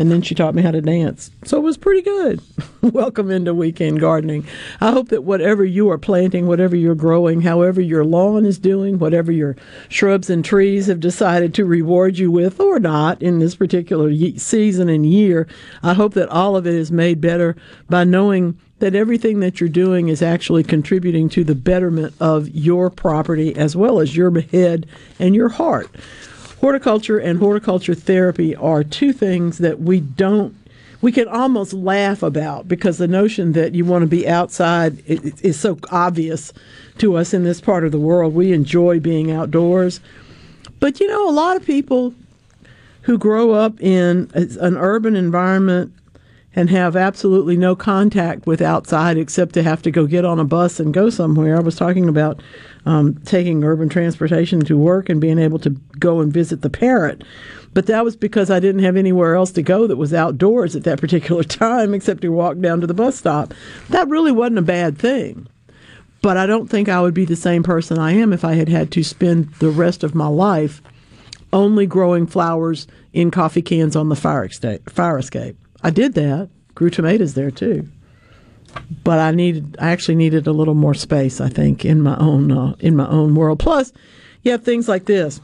And then she taught me how to dance. So it was pretty good. [laughs] Welcome into weekend gardening. I hope that whatever you are planting, whatever you're growing, however your lawn is doing, whatever your shrubs and trees have decided to reward you with or not in this particular season and year, I hope that all of it is made better by knowing that everything that you're doing is actually contributing to the betterment of your property as well as your head and your heart. Horticulture and horticulture therapy are two things that we don't we can almost laugh about because the notion that you want to be outside is so obvious to us in this part of the world. We enjoy being outdoors. But you know, a lot of people who grow up in an urban environment and have absolutely no contact with outside except to have to go get on a bus and go somewhere. I was talking about um, taking urban transportation to work and being able to go and visit the parrot. But that was because I didn't have anywhere else to go that was outdoors at that [laughs] particular time except to walk down to the bus stop. That really wasn't a bad thing. But I don't think I would be the same person I am if I had had to spend the rest of my life only growing flowers in coffee cans on the fire. Fire escape. I did that. Grew tomatoes there too. But I needed. I actually needed a little more space. I think in my own uh, in my own world. Plus, you have things like this.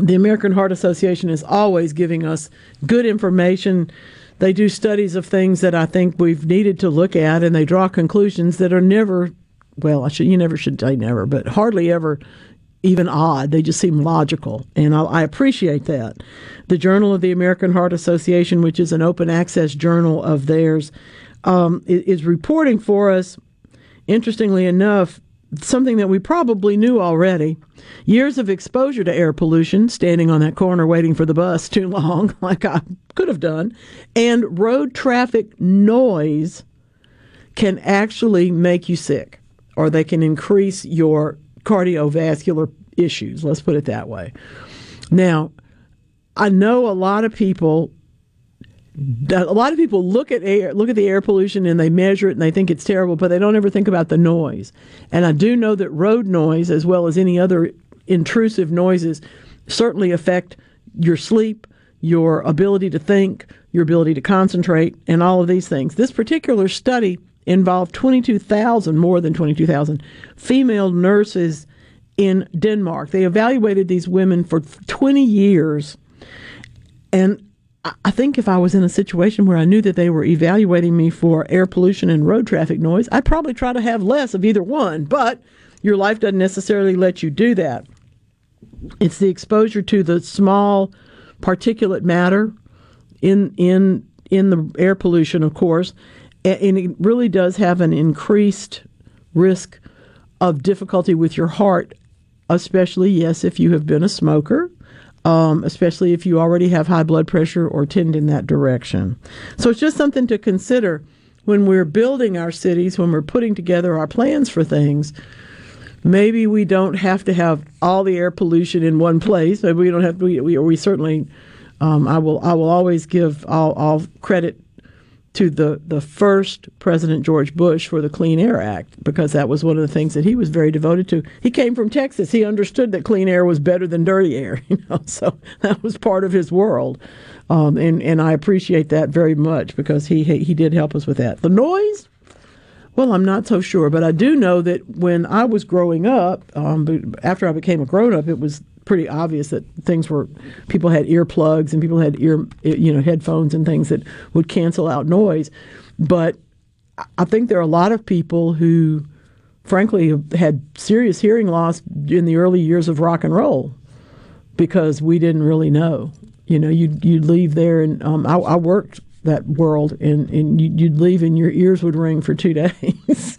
The American Heart Association is always giving us good information. They do studies of things that I think we've needed to look at, and they draw conclusions that are never, well, I should you never should say never, but hardly ever even odd. They just seem logical, and I, I, appreciate that. The Journal of the American Heart Association, which is an open access journal of theirs, um, is, is reporting for us. Interestingly enough, something that we probably knew already. Years of exposure to air pollution, standing on that corner waiting for the bus [laughs] too long, like I could have done, and road traffic noise can actually make you sick, or they can increase your cardiovascular issues. Let's put it that way. Now, I know a lot of people a lot of people look at air look at the air pollution and they measure it and they think it's terrible but they don't ever think about the noise and i do know that road noise as well as any other intrusive noises certainly affect your sleep your ability to think your ability to concentrate and all of these things this particular study involved 22,000 more than 22,000 female nurses in Denmark they evaluated these women for 20 years and I think if I was in a situation where I knew that they were evaluating me for air pollution and road traffic noise, I'd probably try to have less of either one. But your life doesn't necessarily let you do that. It's the exposure to the small particulate matter in in in the air pollution, of course, and it really does have an increased risk of difficulty with your heart, especially yes if you have been a smoker um, especially if you already have high blood pressure or tend in that direction. So it's just something to consider when we're building our cities, when we're putting together our plans for things. Maybe we don't have to have all the air pollution in one place. Maybe we don't have to. We, we, we certainly. Um, I will. I will always give all, all credit to the, the first President George Bush for the Clean Air Act because that was one of the things that he was very devoted to. He came from Texas. He understood that clean air was better than dirty air, [laughs] you know, so that was part of his world. Um, and, and I appreciate that very much because he, he did help us with that. The noise, well, I'm not so sure, but I do know that when I was growing up, um, after I became a grown up, it was pretty obvious that things were people had earplugs and people had ear you know headphones and things that would cancel out noise. But i think there are a lot of people who frankly had serious hearing loss in the early years of rock and roll because we didn't really know. You know you'd, you'd leave there and um, I, I, worked that world and, and you'd leave and your ears would ring for two [laughs] days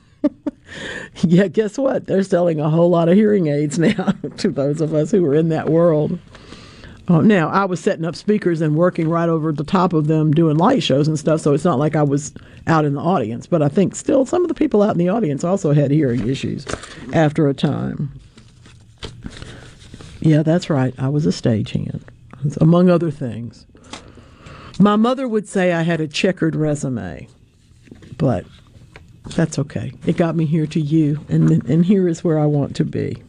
[laughs] yeah, guess what? They're selling a whole lot of hearing aids now [laughs] to those of us who were in that world. Uh, now, I was setting up speakers and working right over the top of them doing light shows and stuff, so it's not like I was out in the audience. But I think still some of the people out in the audience also had hearing issues after a time. Yeah, that's right. I was a stagehand, among other things. My mother would say I had a checkered resume, but that's okay. It got me here to you, and and here is where I want to be.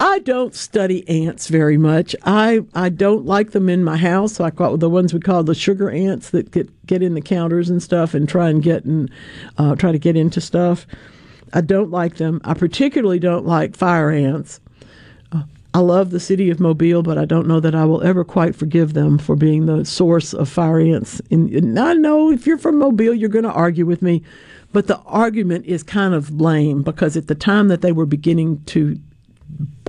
I don't study ants very much. I, I don't like them in my house. I call the ones we call the sugar ants that get get in the counters and stuff and try and get and uh, try to get into stuff. I don't like them. I particularly don't like fire ants. Uh, I love the city of Mobile, but I don't know that I will ever quite forgive them for being the source of fire ants. And, I know if you're from Mobile, you're going to argue with me but the argument is kind of lame because at the time that they were beginning to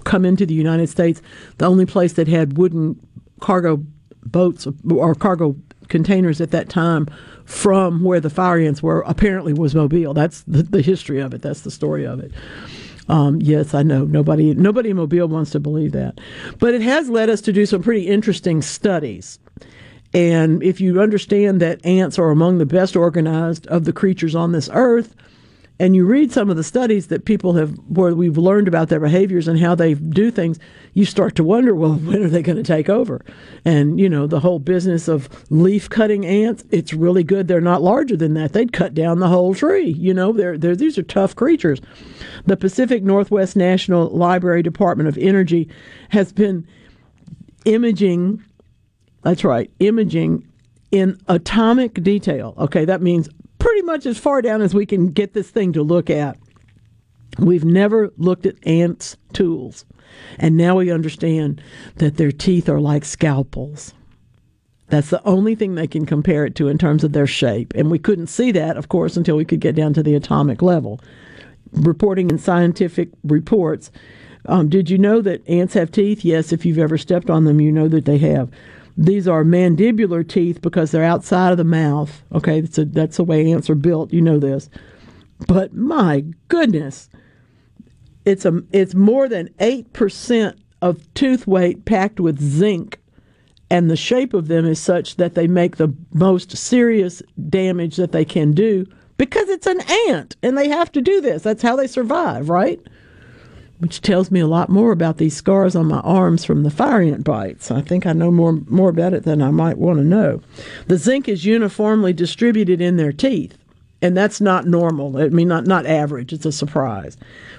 come into the United States, the only place that had wooden cargo boats or cargo containers at that time from where the fire ants were apparently was Mobile. That's the, the history of it. That's the story of it. Um, yes, I know nobody nobody in Mobile wants to believe that, but it has led us to do some pretty interesting studies. And if you understand that ants are among the best organized of the creatures on this earth, and you read some of the studies that people have where we've learned about their behaviors and how they do things you start to wonder well [laughs] when are they going to take over? And you know the whole business of leaf cutting ants it's really good they're not larger than that. They'd cut down the whole tree you know? They're, they're these are tough creatures. The Pacific Northwest National Laboratory department of energy has been imaging that's right imaging in atomic detail okay that means pretty much as far down as we can get this thing to look at. We've never looked at ants' tools, and now we understand that their teeth are like scalpels. That's the only thing they can compare it to in terms of their shape. And we couldn't see that, of course, until we could get down to the atomic level. Reporting in scientific reports, um, did you know that ants have teeth? Yes, if you've ever stepped on them, you know that they have. These are mandibular teeth because they're outside of the mouth. Okay, that's, a, that's the way ants are built. You know this. But my goodness, it's a it's more than eight percent of tooth weight packed with zinc, and the shape of them is such that they make the most serious damage that they can do because it's an ant and they have to do this. That's how they survive, right? Which tells me a lot more about these scars on my arms from the fire ant bites. I think I know more more about it than I might want to know. The zinc is uniformly distributed in their teeth, and that's not normal. I mean, not not average. It's a surprise.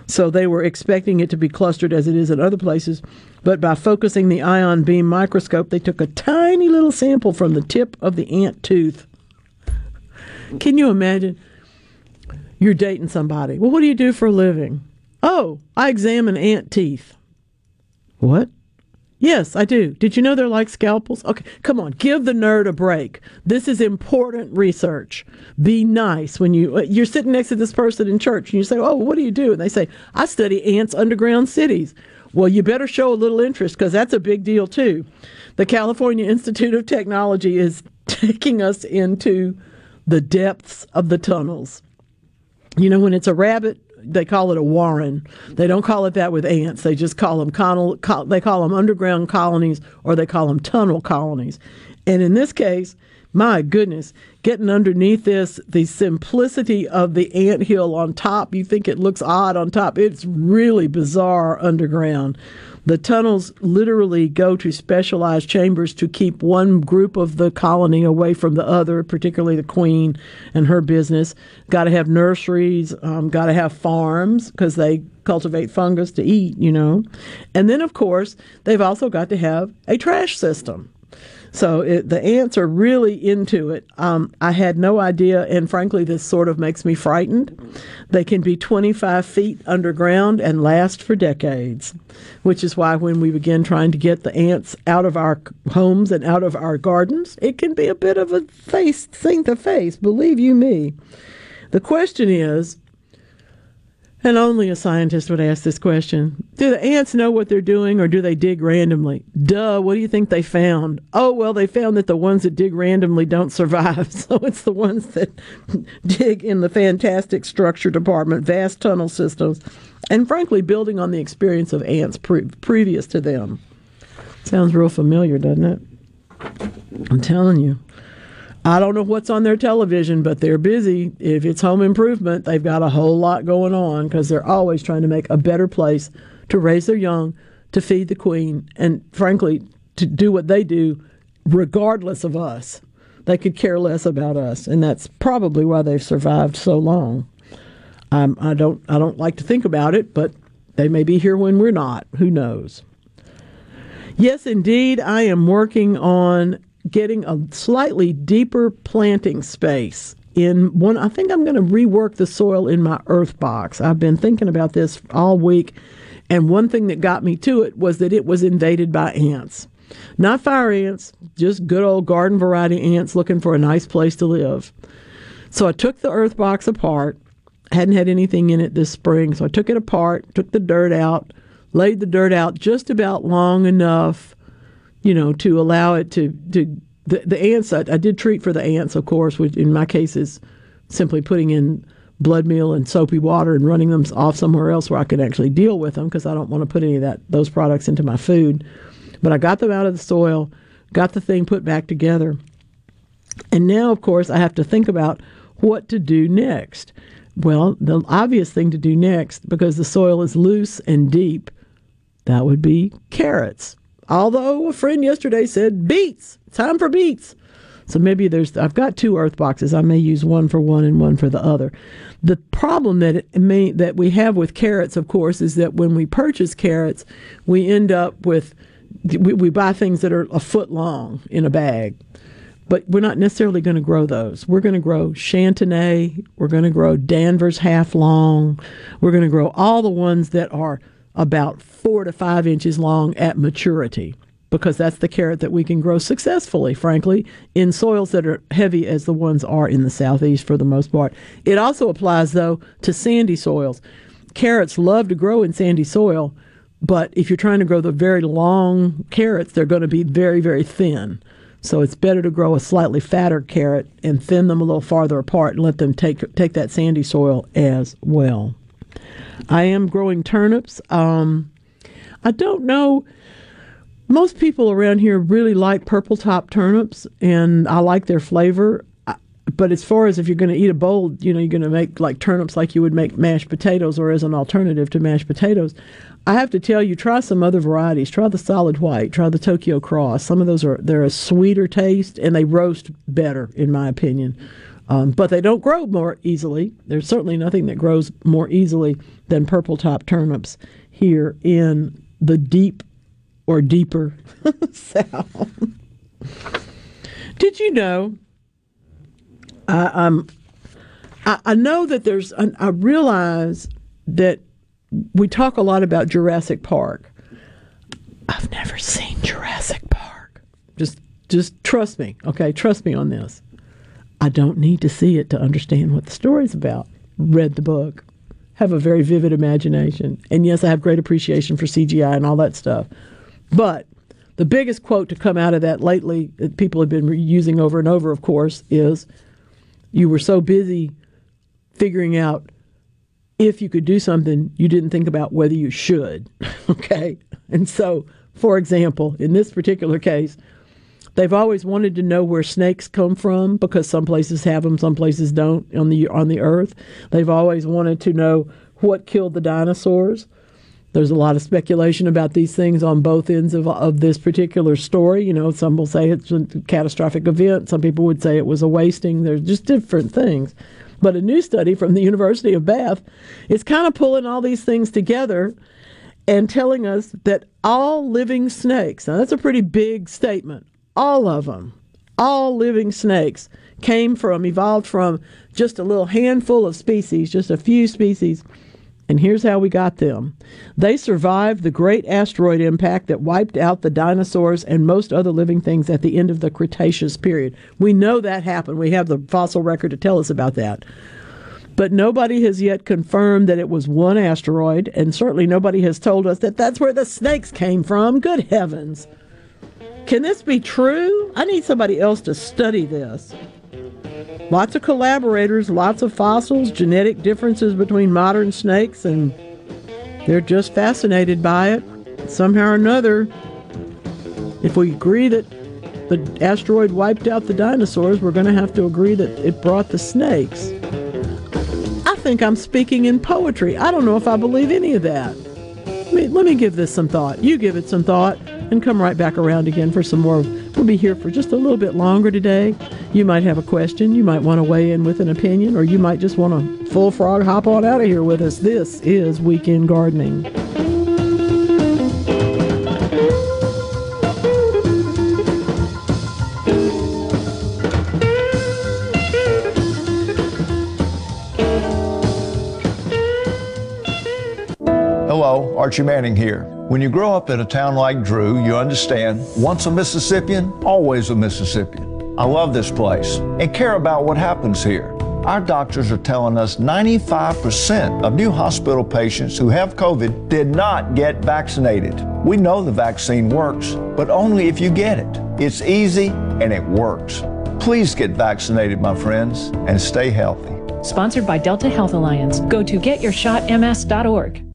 So they were expecting it to be clustered as it is in other places, but by focusing the ion beam microscope, they took a tiny little sample from the tip of the ant tooth. Can you imagine? You're dating somebody. Well, what do you do for a living? Oh, I examine ant teeth. What? Yes, I do. Did you know they're like scalpels? Okay, come on, give the nerd a break. This is important research. Be nice when you uh, you're sitting next to this person in church and you say, "Oh, what do you do?" And they say, "I study ants' underground cities." Well, you better show a little interest because that's a big deal too. The California Institute of Technology is [laughs] taking us into the depths of the tunnels. You know, when it's a rabbit they call it a warren. They don't call it that with ants. They just call them con- they call them underground colonies or they call them tunnel colonies. And in this case, my goodness, getting underneath this, the simplicity of the ant hill on top, you think it looks odd on top. It's really bizarre underground. The tunnels literally go to specialized chambers to keep one group of the colony away from the other, particularly the queen and her business. Got to have nurseries, um, got to have farms because they cultivate fungus to eat, you know. And then, of course, they've also got to have a trash system. So it, the ants are really into it. Um, I had no idea, and frankly, this sort of makes me frightened. They can be 25 feet underground and last for decades, which is why when we begin trying to get the ants out of our homes and out of our gardens, it can be a bit of a face thing to face, believe you me. The question is and only a scientist would ask this question. Do the ants know what they're doing or do they dig randomly? Duh, what do you think they found? Oh, well, they found that the ones that dig randomly don't survive. [laughs] So it's the ones that [laughs] dig in the fantastic structure department, vast tunnel systems, and frankly, building on the experience of ants pre- previous to them. Sounds real familiar, doesn't it? I'm telling you. I don't know what's on their television, but they're busy. If it's home improvement, they've got a whole lot going on because they're always trying to make a better place to raise their young, to feed the queen, and frankly, to do what they do regardless of us. They could care less about us, and that's probably why they've survived so long. Um, I don't I don't like to think about it, but they may be here when we're not. Who knows? Yes, indeed, I am working on getting a slightly deeper planting space in one I think I'm going to rework the soil in my earth box. I've been thinking about this all week and one thing that got me to it was that it was invaded by ants. Not fire ants, just good old garden variety ants looking for a nice place to live. So I took the earth box apart. Hadn't had anything in it this spring, so I took it apart, took the dirt out, laid the dirt out just about long enough you know, to allow it to to the, the ants. I, I did treat for the ants, of course, which in my case is simply putting in blood meal and soapy water and running them off somewhere else where I can actually deal with them because I don't want to put any of that those products into my food. But I got them out of the soil, got the thing put back together, and now, of course, I have to think about what to do next. Well, the obvious thing to do next, because the soil is loose and deep, that would be carrots. Although a friend yesterday said beets, time for beets. So maybe there's, I've got two earth boxes. I may use one for one and one for the other. The problem that it may, that we have with carrots, of course, is that when we purchase carrots, we end up with, we, we buy things that are a foot long in a bag but we're not necessarily going to grow those. We're going to grow Chantenay. We're going to grow Danvers half long. We're going to grow all the ones that are about four to five inches long at maturity because that's the carrot that we can grow successfully, frankly, in soils that are heavy as the ones are in the southeast for the most part. It also applies, though, to sandy soils. Carrots love to grow in sandy soil, but if you're trying to grow the very long carrots, they're going to be very, very thin. So it's better to grow a slightly fatter carrot and thin them a little farther apart and let them take take that sandy soil as well. I am growing turnips. Um, I don't know. Most people around here really like purple top turnips, and I like their flavor. But as far as if you're going to eat a bowl, you know, you're going to make like turnips like you would make mashed potatoes or as an alternative to mashed potatoes. I have to tell you, try some other varieties. Try the solid white. Try the Tokyo Cross. Some of those are they're a sweeter taste and they roast better, in my opinion. Um, but they don't grow more easily. There's certainly nothing that grows more easily than purple top turnips here in the deep or deeper [laughs] south. Did you know? I, um, I, I know that there's. I realize that we talk a lot about Jurassic Park. I've never seen Jurassic Park. Just just trust me, okay? Trust me on this. I don't need to see it to understand what the story's about. Read the book. Have a very vivid imagination. And yes, I have great appreciation for CGI and all that stuff. But the biggest quote to come out of that lately that people have been using over and over, of course, is you were so busy figuring out if you could do something, you didn't think about whether you should. [laughs] okay? And so, for example, in this particular case, they've always wanted to know where snakes come from because some places have them, some places don't on the on the earth. They've always wanted to know what killed the dinosaurs. There's a lot of speculation about these things on both ends of, of this particular story. You know, some will say it's a catastrophic event. Some people would say it was a wasting. There's just different things. But a new study from the [laughs] University of Bath is kind of pulling all these things together and telling us that all living snakes, now that's a pretty big statement, all of them, all living snakes came from, evolved from just a little handful of species, just a few species and here's how we got them. They survived the great asteroid impact that wiped out the dinosaurs and most other living things at the end of the Cretaceous period. We know that happened. We have the fossil record to tell us about that. But nobody has yet confirmed that it was one asteroid, and certainly nobody has told us that that's where the snakes came from. Good heavens. Can this be true? I need somebody else to study this. Lots of collaborators, lots of fossils, genetic differences between modern snakes, and they're just fascinated by it. Somehow or another, if we agree that the asteroid wiped out the dinosaurs, we're going to have to agree that it brought the snakes. I think I'm speaking in poetry. I don't know if I believe any of that. Let me, let me give this some thought. You give it some thought and come right back around again for some more. We'll be here for just a little bit longer today. You might have a question, you might want to weigh in with an opinion, or you might just want to full frog hop on out of here with us. This is Weekend Gardening. Archie Manning here. When you grow up in a town like Drew, you understand once a Mississippian, always a Mississippian. I love this place and care about what happens here. Our doctors are telling us 95% of new hospital patients who have COVID did not get vaccinated. We know the vaccine works, but only if you get it. It's easy and it works. Please get vaccinated, my friends, and stay healthy. Sponsored by Delta Health Alliance. Go to getyourshotms.org.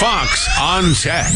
Fox on Tech.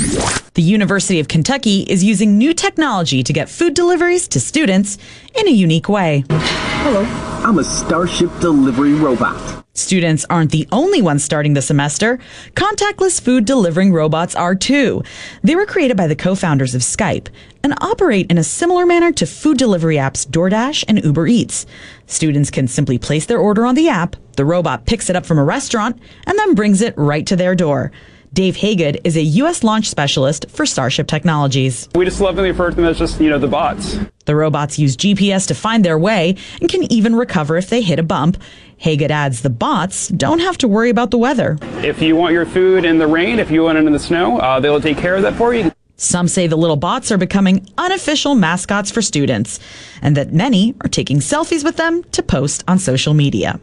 The University of Kentucky is using new technology to get food deliveries to students in a unique way. Hello, I'm a Starship delivery robot. Students aren't the only ones starting the semester. Contactless food delivering robots are too. They were created by the co founders of Skype and operate in a similar manner to food delivery apps DoorDash and Uber Eats. Students can simply place their order on the app, the robot picks it up from a restaurant, and then brings it right to their door. Dave Haygood is a U.S. launch specialist for Starship Technologies. We just lovingly refer to them as just, you know, the bots. The robots use GPS to find their way and can even recover if they hit a bump. Haygood adds the bots don't have to worry about the weather. If you want your food in the rain, if you want it in the snow, uh, they'll take care of that for you. Some say the little bots are becoming unofficial mascots for students, and that many are taking selfies with them to post on social media.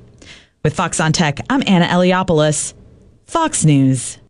With Fox on Tech, I'm Anna Eliopoulos, Fox News.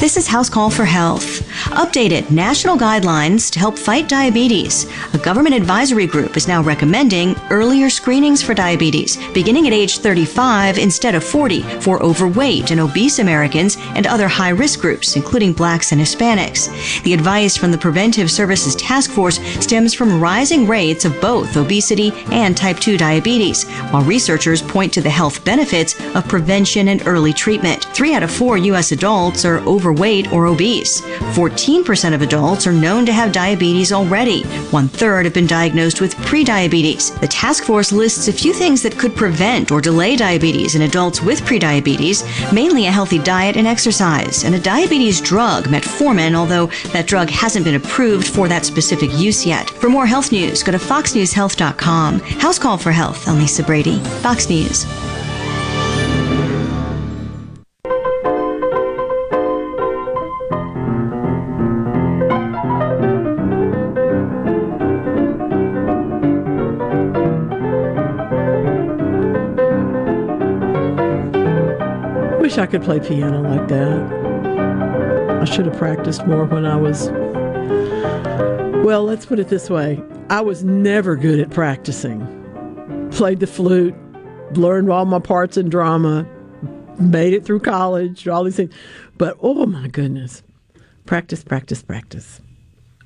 This is House Call for Health. Updated national guidelines to help fight diabetes. A government advisory group is now recommending earlier screenings for diabetes, beginning at age 35 instead of 40 for overweight and obese Americans and other high risk groups, including blacks and Hispanics. The advice from the Preventive Services Task Force stems from rising rates of both obesity and type 2 diabetes, while researchers point to the health benefits of prevention and early treatment. Three out of four U.S. adults are overweight or obese. 14% of adults are known to have diabetes already. One third have been diagnosed with prediabetes. The task force lists a few things that could prevent or delay diabetes in adults with prediabetes, mainly a healthy diet and exercise, and a diabetes drug, metformin, although that drug hasn't been approved for that specific use yet. For more health news, go to foxnewshealth.com. House Call for Health. I'm Lisa Brady, Fox News. Wish I could play piano like that. I should have practiced more when I was. Well, let's put it this way I was never good at practicing. Played the flute, learned all my parts in drama, made it through college, all these things. But oh my goodness, practice, practice, practice.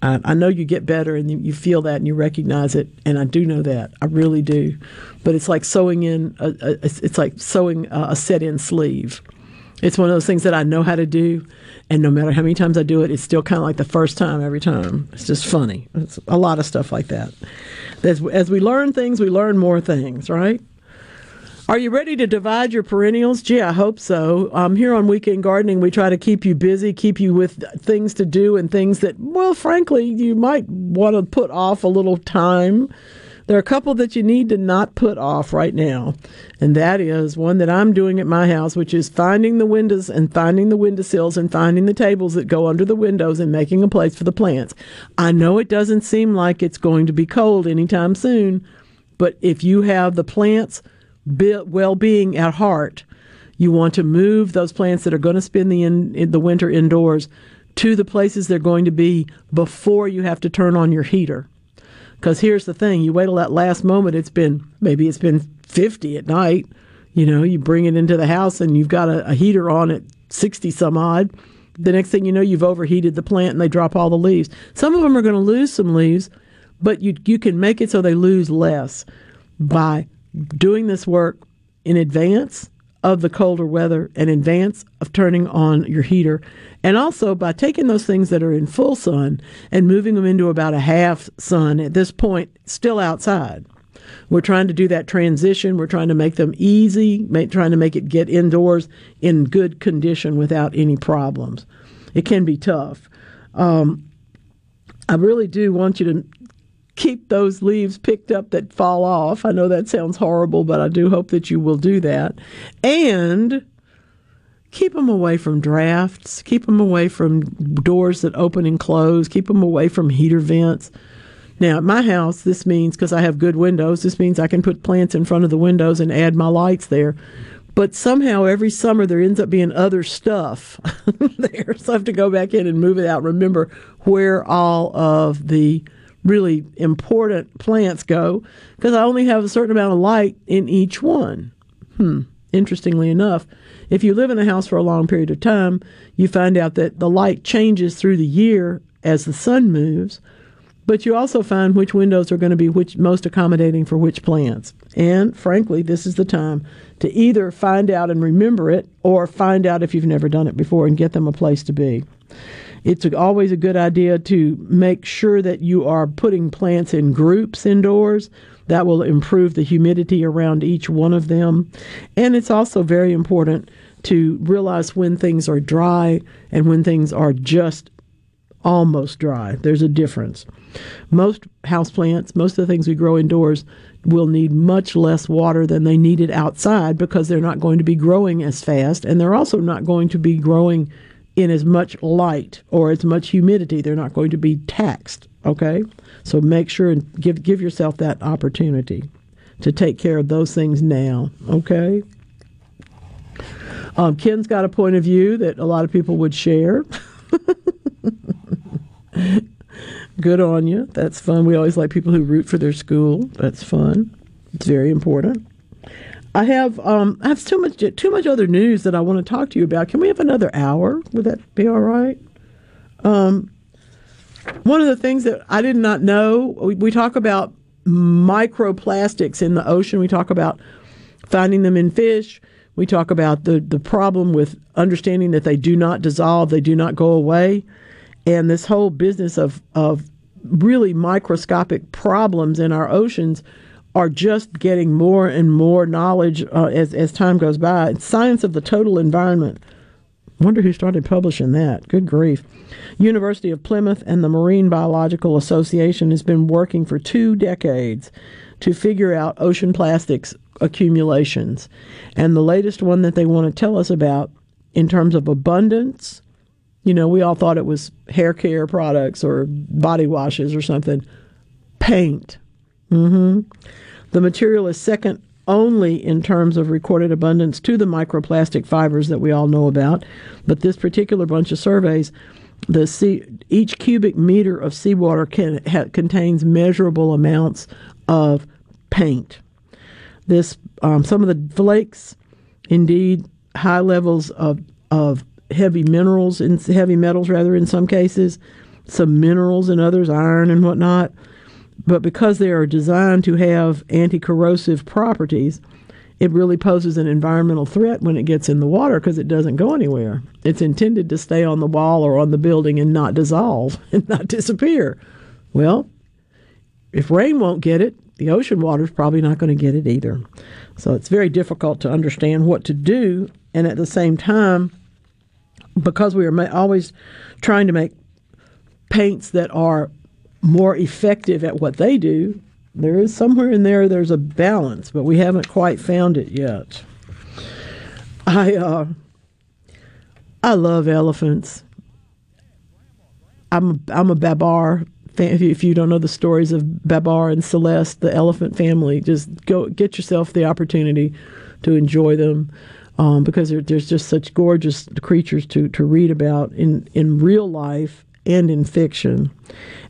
I, I know you get better and you, feel that and you recognize it, and I do know that. I really do. But it's like sewing in, a, a, it's like sewing a, a set in sleeve. It's one of those things that I know how to do, and no matter how many times I do it, it's still kind of like the first time every time. It's just funny. It's a lot of stuff like that. As, as we learn things, we learn more things, right? Are you ready to divide your perennials? Gee, I hope so. Um, here on Weekend Gardening, we try to keep you busy, keep you with things to do and things that, well, frankly, you might want to put off a little time. There are a couple that you need to not put off right now, and that is one that I'm doing at my house, which is finding the windows and finding the windowsills and finding the tables that go under the windows and making a place for the plants. I know it doesn't seem like it's going to be cold anytime soon, but if you have the plants' well being at heart, you want to move those plants that are going to spend the, in, the winter indoors to the places they're going to be before you have to turn on your heater. Because here's the thing you wait till that last moment, it's been maybe it's been 50 at night. You know, you bring it into the house and you've got a, a heater on at 60 some odd. The next thing you know, you've overheated the plant and they drop all the leaves. Some of them are going to lose some leaves, but you, you can make it so they lose less by doing this work in advance of the colder weather in advance of turning on your heater. And also by taking those things that are in full sun and moving them into about a half sun at this point, still outside. We're trying to do that transition. We're trying to make them easy, make, trying to make it get indoors in good condition without any problems. It can be tough. Um, I really do want you to keep those leaves picked up that fall off. I know that sounds horrible, but I do hope that you will do that. And keep them away from drafts, keep them away from doors that open and close, keep them away from heater vents. Now, at my house, this means because I have good windows, this means I can put plants in front of the windows and add my lights there. But somehow every summer there ends up being other stuff [laughs] there. So I have to go back in and move it out. Remember where all of the really important plants go because I only have a certain amount of light in each one. Hmm. Interestingly enough, if you live in a house for a long period of time, you find out that the light changes through the year as the sun moves, but you also find which windows are going to be which most accommodating for which plants. And frankly, this is the time to either find out and remember it or find out if you've never done it before and get them a place to be. It's always a good idea to make sure that you are putting plants in groups indoors. That will improve the humidity around each one of them. And it's also very important to realize when things are dry and when things are just almost dry. There's a difference. Most houseplants, most of the things we grow indoors, will need much less water than they needed outside because they're not going to be growing as fast and they're also not going to be growing in as much light or as much humidity. They're not going to be taxed. Okay, so make sure and give give yourself that opportunity to take care of those things now. Okay. Um, Ken's got a point of view that a lot of people would share. [laughs] Good on you. That's fun. We always like people who root for their school. That's fun. It's very important. I have um, I have too much too much other news that I want to talk to you about. Can we have another hour? Would that be all right? Um, one of the things that I did not know we, we talk about microplastics in the ocean. We talk about finding them in fish. We talk about the the problem with understanding that they do not dissolve, they do not go away, and this whole business of of really microscopic problems in our oceans are just getting more and more knowledge uh, as, as time goes by. Science of the Total Environment. Wonder who started publishing that. Good grief. University of Plymouth and the Marine Biological Association has been working for two decades to figure out ocean plastics accumulations. And the latest one that they want to tell us about in terms of abundance, you know, we all thought it was hair care products or body washes or something. Paint. Mm-hmm. The material is second only in terms of recorded abundance to the microplastic fibers that we all know about. But this particular bunch of surveys, the sea, each cubic meter of seawater can, ha, contains measurable amounts of paint. This um, some of the flakes, indeed, high levels of of heavy minerals and heavy metals rather in some cases, some minerals in others, iron and whatnot but because they are designed to have anti corrosive properties, it really poses an environmental threat when it gets in the water because it doesn't go anywhere. It's intended to stay on the wall or on the building and not dissolve [laughs] and not disappear. Well, if rain won't get it, the ocean water is probably not going to get it either. So it's very difficult to understand what to do. And at the same time, because we are always trying to make paints that are more effective at what they do, there is somewhere in there there's a balance, but we haven't quite found it yet. I uh, I love elephants. I'm a, I'm a Babar fan. If you don't know the stories of Babar and Celeste, the elephant family, just go get yourself the opportunity to enjoy them. um, because there, there's just such gorgeous creatures to, to read about in, in real life and in fiction.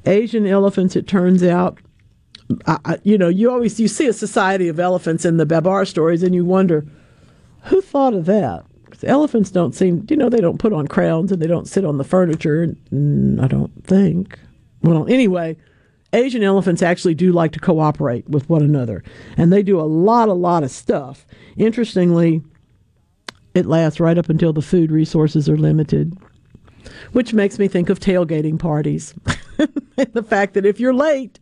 Asian elephants, it turns out, I, you know, you always you see a society of elephants in the Babar stories, and you wonder who thought of that. Because elephants don't seem, you know, they don't put on crowns and they don't sit on the furniture. Mm, I don't think. Well, anyway, Asian elephants actually do like to cooperate with one another, and they do a lot, a lot of stuff. Interestingly, it lasts right up until the food resources are limited, which makes me think of tailgating parties. [laughs] the fact that if you're late,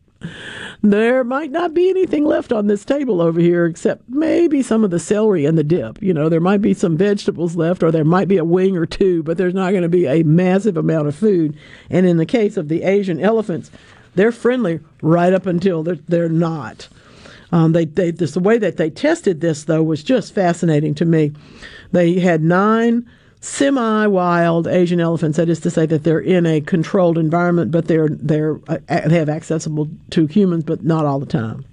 there might not be anything left on this table over here except maybe some of the celery and the dip. You know, there might be some vegetables left or there might be a wing or two, but there's not going to be a massive amount of food. And in the case of the Asian elephants, they're friendly right up until they're, they're not. Um, they, they, this, the way that they tested this, though, was just fascinating to me. They had nine semi wild Asian elephants. That is to say that they're in a controlled environment, but they're they're uh, they have accessible to humans, but not all the time.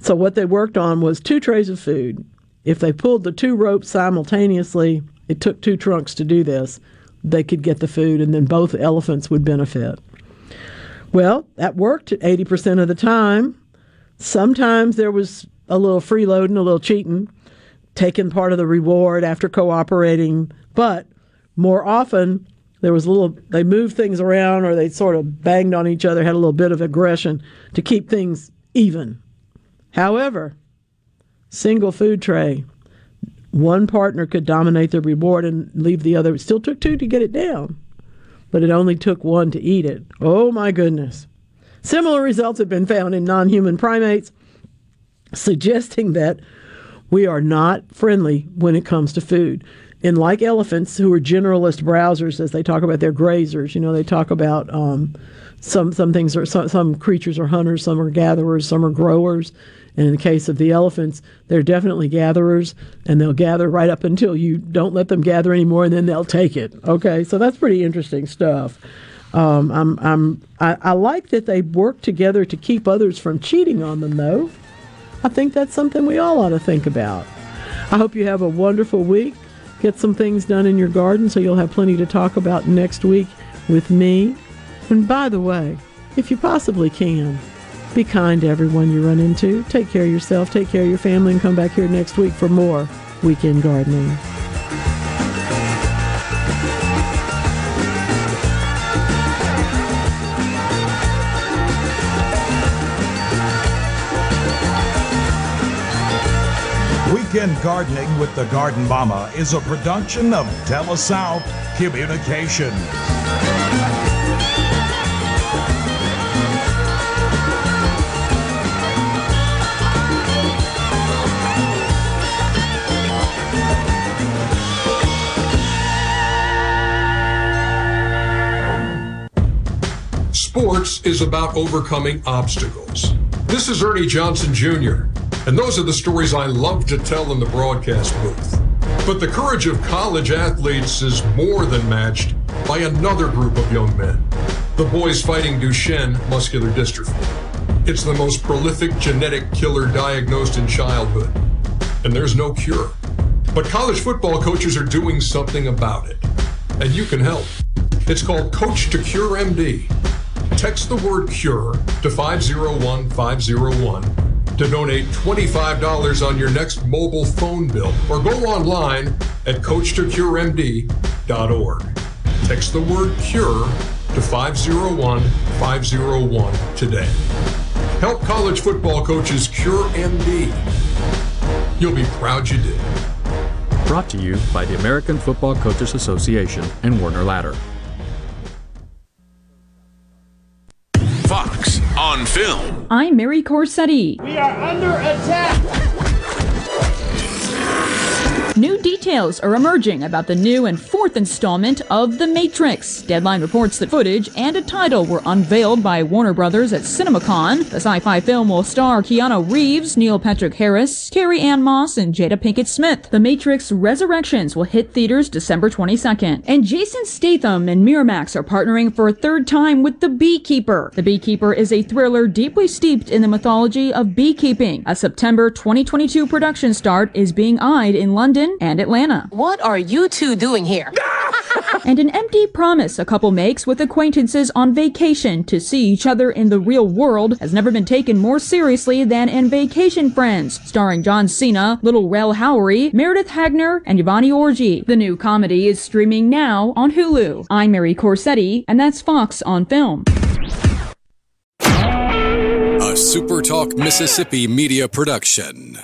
So what they worked on was two trays of food. If they pulled the two ropes simultaneously, it took two trunks to do this. They could get the food, and then both elephants would benefit. Well, that worked 80% of the time. Sometimes there was a little freeloading, a little cheating, taking part of the reward after cooperating but more often, there was a little, they moved things around or they sort of banged on each other, had a little bit of aggression to keep things even. However, single food tray, one partner could dominate the reward and leave the other. It still took two to get it down, but it only took one to eat it. Oh my goodness. Similar results have been found in non human primates, suggesting that we are not friendly when it comes to food and like elephants who are generalist browsers as they talk about their grazers you know they talk about um, some some things are some, some creatures are hunters some are gatherers some are growers. And in the case of the elephants they're definitely gatherers and they'll gather right up until you don't let them gather anymore and then they'll take it. Okay so that's pretty interesting stuff. Um, I'm, I'm, I, I like that they work together to keep others from cheating on them though. I think that's something we all ought to think about. I hope you have a wonderful week get some things done in your garden so you'll have plenty to talk about next week with me. And by the way, if you possibly can, be kind to everyone you run into. Take care of yourself, take care of your family, and come back here next week for more Weekend Gardening. Weekend Gardening with the Garden Mama is a production of TeleSouth Communications. Sports is about overcoming obstacles. This is Ernie Johnson Jr. And those are the stories I love to tell in the broadcast booth. But the courage of college athletes is more than matched by another group of young men the boys fighting Duchenne muscular dystrophy. It's the most prolific genetic killer diagnosed in childhood, and there's no cure. But college football coaches are doing something about it, and you can help. It's called Coach to Cure MD. Text the word CURE to 501 501 to donate $25 on your next mobile phone bill or go online at coachtocuremd.org. Text the word CURE to 501 501 today. Help college football coaches cure MD. You'll be proud you did. Brought to you by the American Football Coaches Association and Werner Ladder. On film. I'm Mary Corsetti. We are under attack. New details are emerging about the new and fourth installment of The Matrix. Deadline reports that footage and a title were unveiled by Warner Brothers at CinemaCon. The sci-fi film will star Keanu Reeves, Neil Patrick Harris, Carrie Ann Moss, and Jada Pinkett Smith. The Matrix Resurrections will hit theaters December 22nd. And Jason Statham and Miramax are partnering for a third time with The Beekeeper. The Beekeeper is a thriller deeply steeped in the mythology of beekeeping. A September 2022 production start is being eyed in London and and Atlanta. What are you two doing here? [laughs] and an empty promise a couple makes with acquaintances on vacation to see each other in the real world has never been taken more seriously than in Vacation Friends, starring John Cena, Lil Rel Howery, Meredith Hagner, and Yvonne Orji. The new comedy is streaming now on Hulu. I'm Mary Corsetti, and that's Fox on Film. A SuperTalk Mississippi media production.